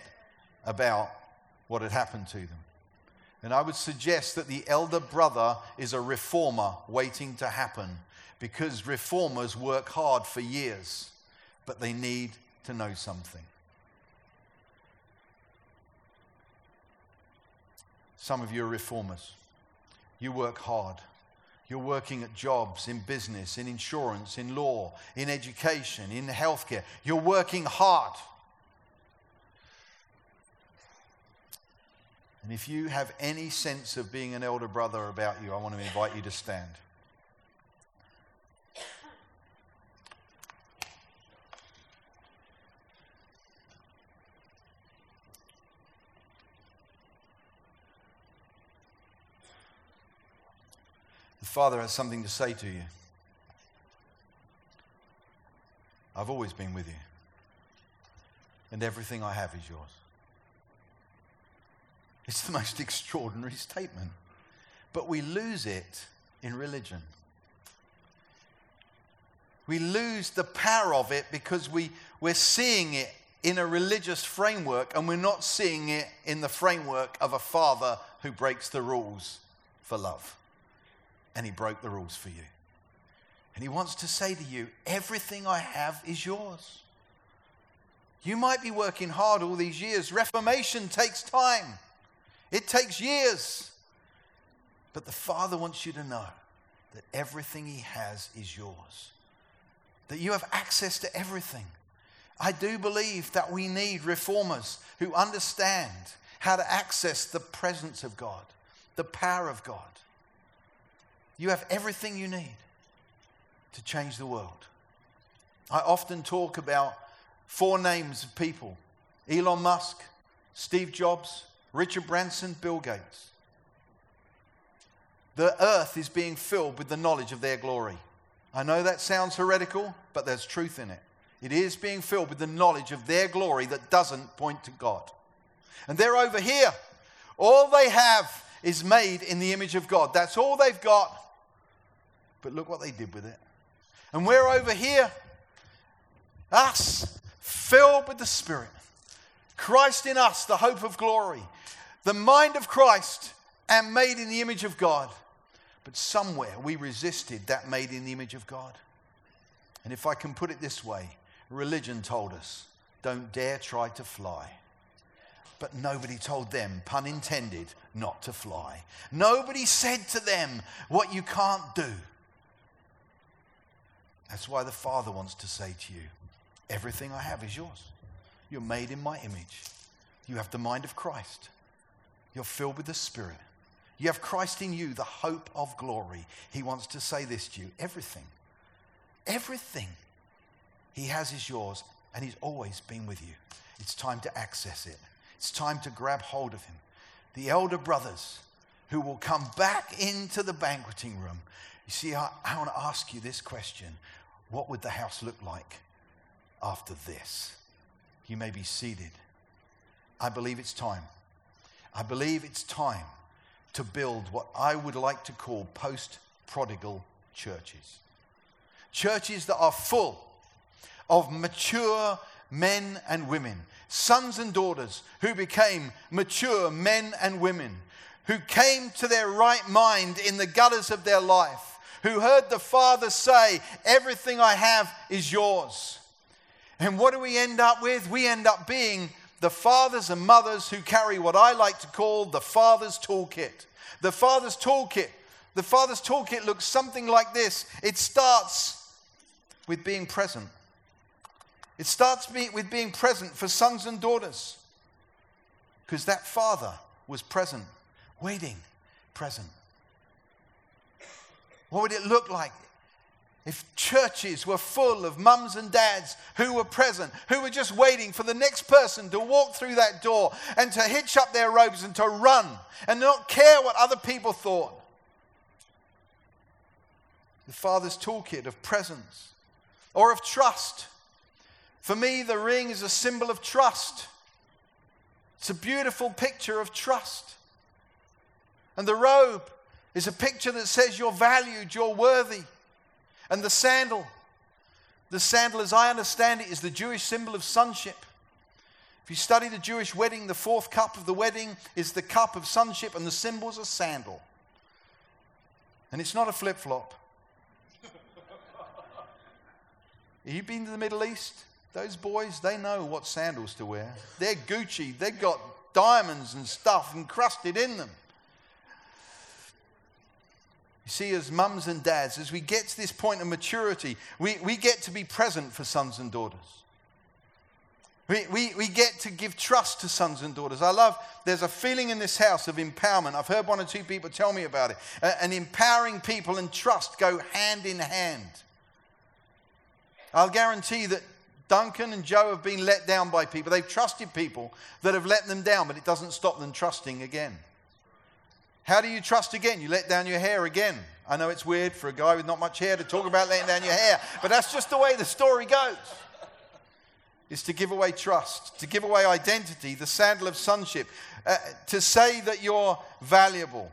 about what had happened to them. And I would suggest that the elder brother is a reformer waiting to happen because reformers work hard for years, but they need to know something. Some of you are reformers. You work hard. You're working at jobs, in business, in insurance, in law, in education, in healthcare. You're working hard. And if you have any sense of being an elder brother about you, I want to invite you to stand. The Father has something to say to you. I've always been with you, and everything I have is yours. It's the most extraordinary statement. But we lose it in religion. We lose the power of it because we, we're seeing it in a religious framework and we're not seeing it in the framework of a father who breaks the rules for love. And he broke the rules for you. And he wants to say to you, everything I have is yours. You might be working hard all these years. Reformation takes time, it takes years. But the Father wants you to know that everything He has is yours, that you have access to everything. I do believe that we need reformers who understand how to access the presence of God, the power of God. You have everything you need to change the world. I often talk about four names of people Elon Musk, Steve Jobs, Richard Branson, Bill Gates. The earth is being filled with the knowledge of their glory. I know that sounds heretical, but there's truth in it. It is being filled with the knowledge of their glory that doesn't point to God. And they're over here. All they have is made in the image of God. That's all they've got. But look what they did with it. And we're over here, us, filled with the Spirit. Christ in us, the hope of glory. The mind of Christ and made in the image of God. But somewhere we resisted that made in the image of God. And if I can put it this way, religion told us, don't dare try to fly. But nobody told them, pun intended, not to fly. Nobody said to them what you can't do. That's why the Father wants to say to you, everything I have is yours. You're made in my image. You have the mind of Christ. You're filled with the Spirit. You have Christ in you, the hope of glory. He wants to say this to you everything, everything He has is yours, and He's always been with you. It's time to access it, it's time to grab hold of Him. The elder brothers who will come back into the banqueting room. You see, I, I want to ask you this question What would the house look like after this? You may be seated. I believe it's time. I believe it's time to build what I would like to call post prodigal churches. Churches that are full of mature men and women, sons and daughters who became mature men and women, who came to their right mind in the gutters of their life, who heard the Father say, Everything I have is yours. And what do we end up with? We end up being the fathers and mothers who carry what I like to call the Father's Toolkit. The Father's Toolkit. The Father's Toolkit looks something like this it starts with being present. It starts with being present for sons and daughters. Because that father was present, waiting, present. What would it look like if churches were full of mums and dads who were present, who were just waiting for the next person to walk through that door and to hitch up their robes and to run and not care what other people thought. The Father's toolkit of presence or of trust. For me, the ring is a symbol of trust. It's a beautiful picture of trust. And the robe is a picture that says you're valued, you're worthy. And the sandal, the sandal, as I understand it, is the Jewish symbol of sonship. If you study the Jewish wedding, the fourth cup of the wedding is the cup of sonship, and the symbol is a sandal. And it's not a flip flop. Have you been to the Middle East? Those boys, they know what sandals to wear. They're Gucci, they've got diamonds and stuff encrusted in them. You see, as mums and dads, as we get to this point of maturity, we, we get to be present for sons and daughters. We, we, we get to give trust to sons and daughters. I love, there's a feeling in this house of empowerment. I've heard one or two people tell me about it. And empowering people and trust go hand in hand. I'll guarantee that Duncan and Joe have been let down by people. They've trusted people that have let them down, but it doesn't stop them trusting again. How do you trust again? You let down your hair again. I know it's weird for a guy with not much hair to talk about letting down your hair, but that's just the way the story goes. Is to give away trust, to give away identity, the sandal of sonship, uh, to say that you're valuable,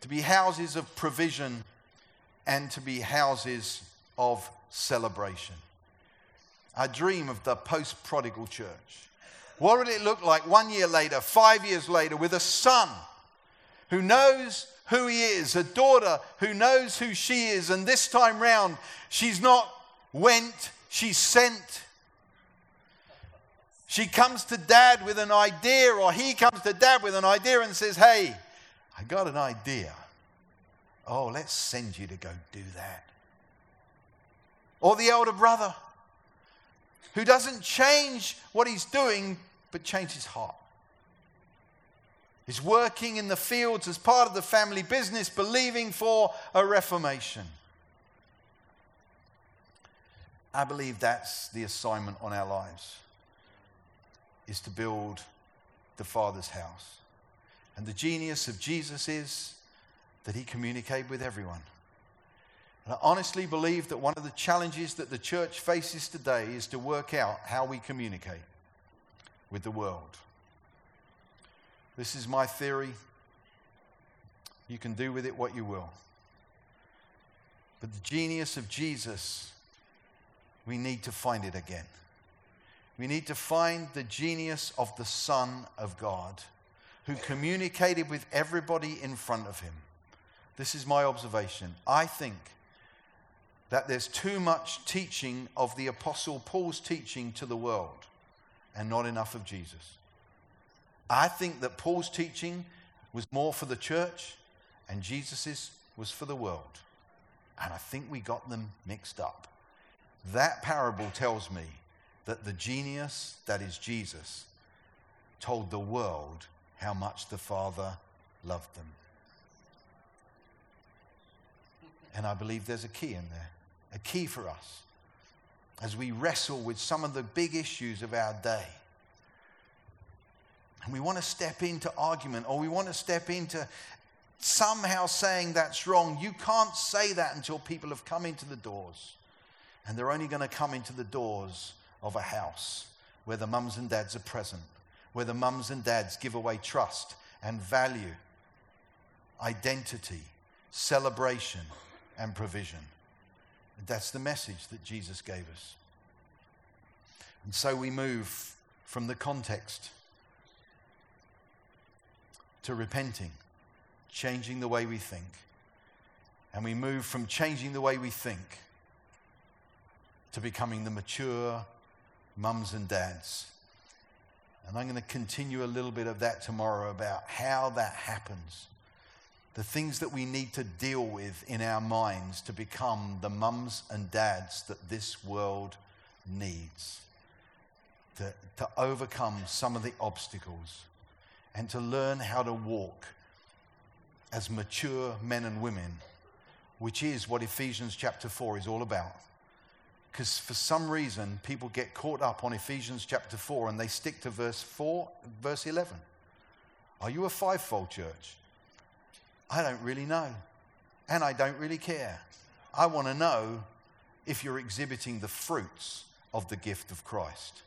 to be houses of provision and to be houses of celebration. I dream of the post prodigal church what would it look like one year later, five years later, with a son who knows who he is, a daughter who knows who she is, and this time round, she's not went, she's sent. She comes to dad with an idea, or he comes to dad with an idea and says, Hey, I got an idea. Oh, let's send you to go do that. Or the elder brother who doesn't change what he's doing, but change his heart. He's working in the fields as part of the family business, believing for a reformation. I believe that's the assignment on our lives is to build the Father's house. And the genius of Jesus is that he communicated with everyone. And I honestly believe that one of the challenges that the church faces today is to work out how we communicate with the world. This is my theory. You can do with it what you will. But the genius of Jesus, we need to find it again. We need to find the genius of the Son of God who communicated with everybody in front of him. This is my observation. I think that there's too much teaching of the Apostle Paul's teaching to the world and not enough of Jesus. I think that Paul's teaching was more for the church and Jesus's was for the world. And I think we got them mixed up. That parable tells me that the genius that is Jesus told the world how much the Father loved them. And I believe there's a key in there a key for us as we wrestle with some of the big issues of our day. And we want to step into argument or we want to step into somehow saying that's wrong. You can't say that until people have come into the doors. And they're only going to come into the doors of a house where the mums and dads are present, where the mums and dads give away trust and value, identity, celebration, and provision. That's the message that Jesus gave us. And so we move from the context to repenting, changing the way we think. And we move from changing the way we think to becoming the mature mums and dads. And I'm going to continue a little bit of that tomorrow about how that happens the things that we need to deal with in our minds to become the mums and dads that this world needs, to, to overcome some of the obstacles, and to learn how to walk as mature men and women, which is what Ephesians chapter 4 is all about. Because for some reason, people get caught up on Ephesians chapter 4 and they stick to verse 4, verse 11. Are you a fivefold church? I don't really know. And I don't really care. I want to know if you're exhibiting the fruits of the gift of Christ.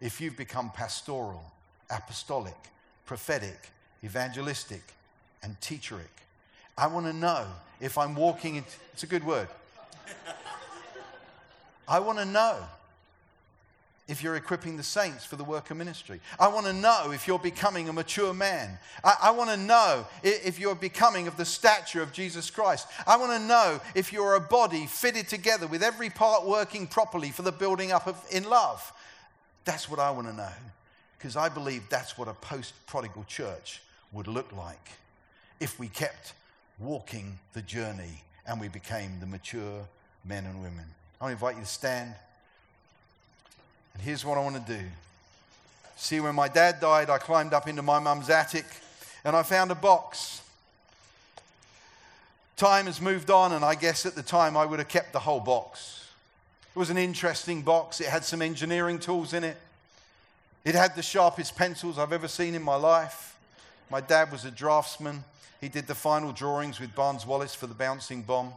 If you've become pastoral, apostolic, prophetic, evangelistic, and teacheric. I want to know if I'm walking it's a good word. I want to know if you're equipping the saints for the work of ministry. I want to know if you're becoming a mature man. I, I, want to know if you're becoming of the stature of Jesus Christ. I want to know if you're a body fitted together with every part working properly for the building up of in love. That's what I want to know. Because I believe that's what a post prodigal church would look like if we kept walking the journey and we became the mature men and women. I invite you to stand. And here's what I want to do. See, when my dad died, I climbed up into my mum's attic and I found a box. Time has moved on, and I guess at the time I would have kept the whole box. It was an interesting box. It had some engineering tools in it. It had the sharpest pencils I've ever seen in my life. My dad was a draftsman. He did the final drawings with Barnes Wallis for the bouncing bomb.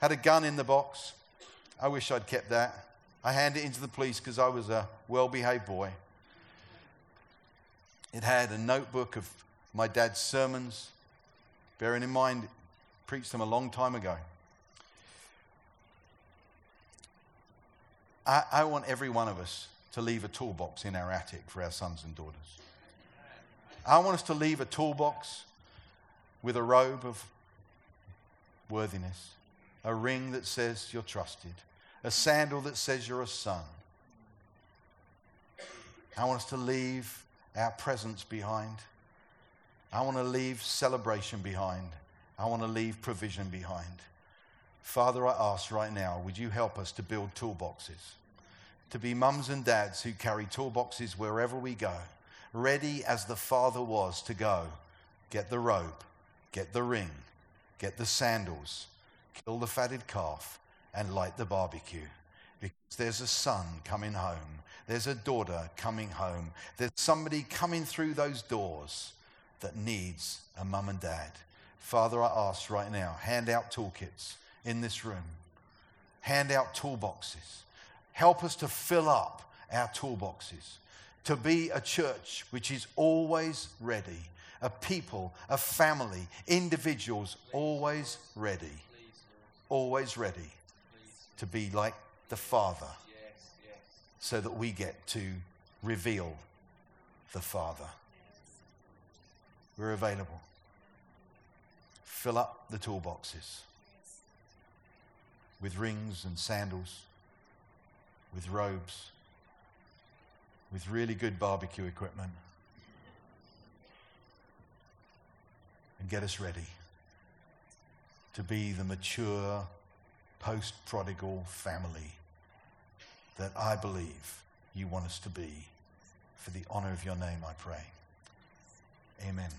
Had a gun in the box. I wish I'd kept that. I handed it into the police because I was a well behaved boy. It had a notebook of my dad's sermons, bearing in mind, preached them a long time ago. I, I want every one of us to leave a toolbox in our attic for our sons and daughters. I want us to leave a toolbox with a robe of worthiness, a ring that says you're trusted, a sandal that says you're a son. I want us to leave our presence behind. I want to leave celebration behind. I want to leave provision behind. Father, I ask right now, would you help us to build toolboxes? To be mums and dads who carry toolboxes wherever we go, ready as the Father was to go. Get the robe, get the ring, get the sandals, kill the fatted calf, and light the barbecue. Because there's a son coming home, there's a daughter coming home, there's somebody coming through those doors that needs a mum and dad. Father, I ask right now, hand out toolkits in this room, hand out toolboxes. Help us to fill up our toolboxes, to be a church which is always ready, a people, a family, individuals always ready, always ready to be like the Father so that we get to reveal the Father. We're available. Fill up the toolboxes with rings and sandals, with robes, with really good barbecue equipment, and get us ready to be the mature, post prodigal family that I believe you want us to be. For the honor of your name, I pray. Amen.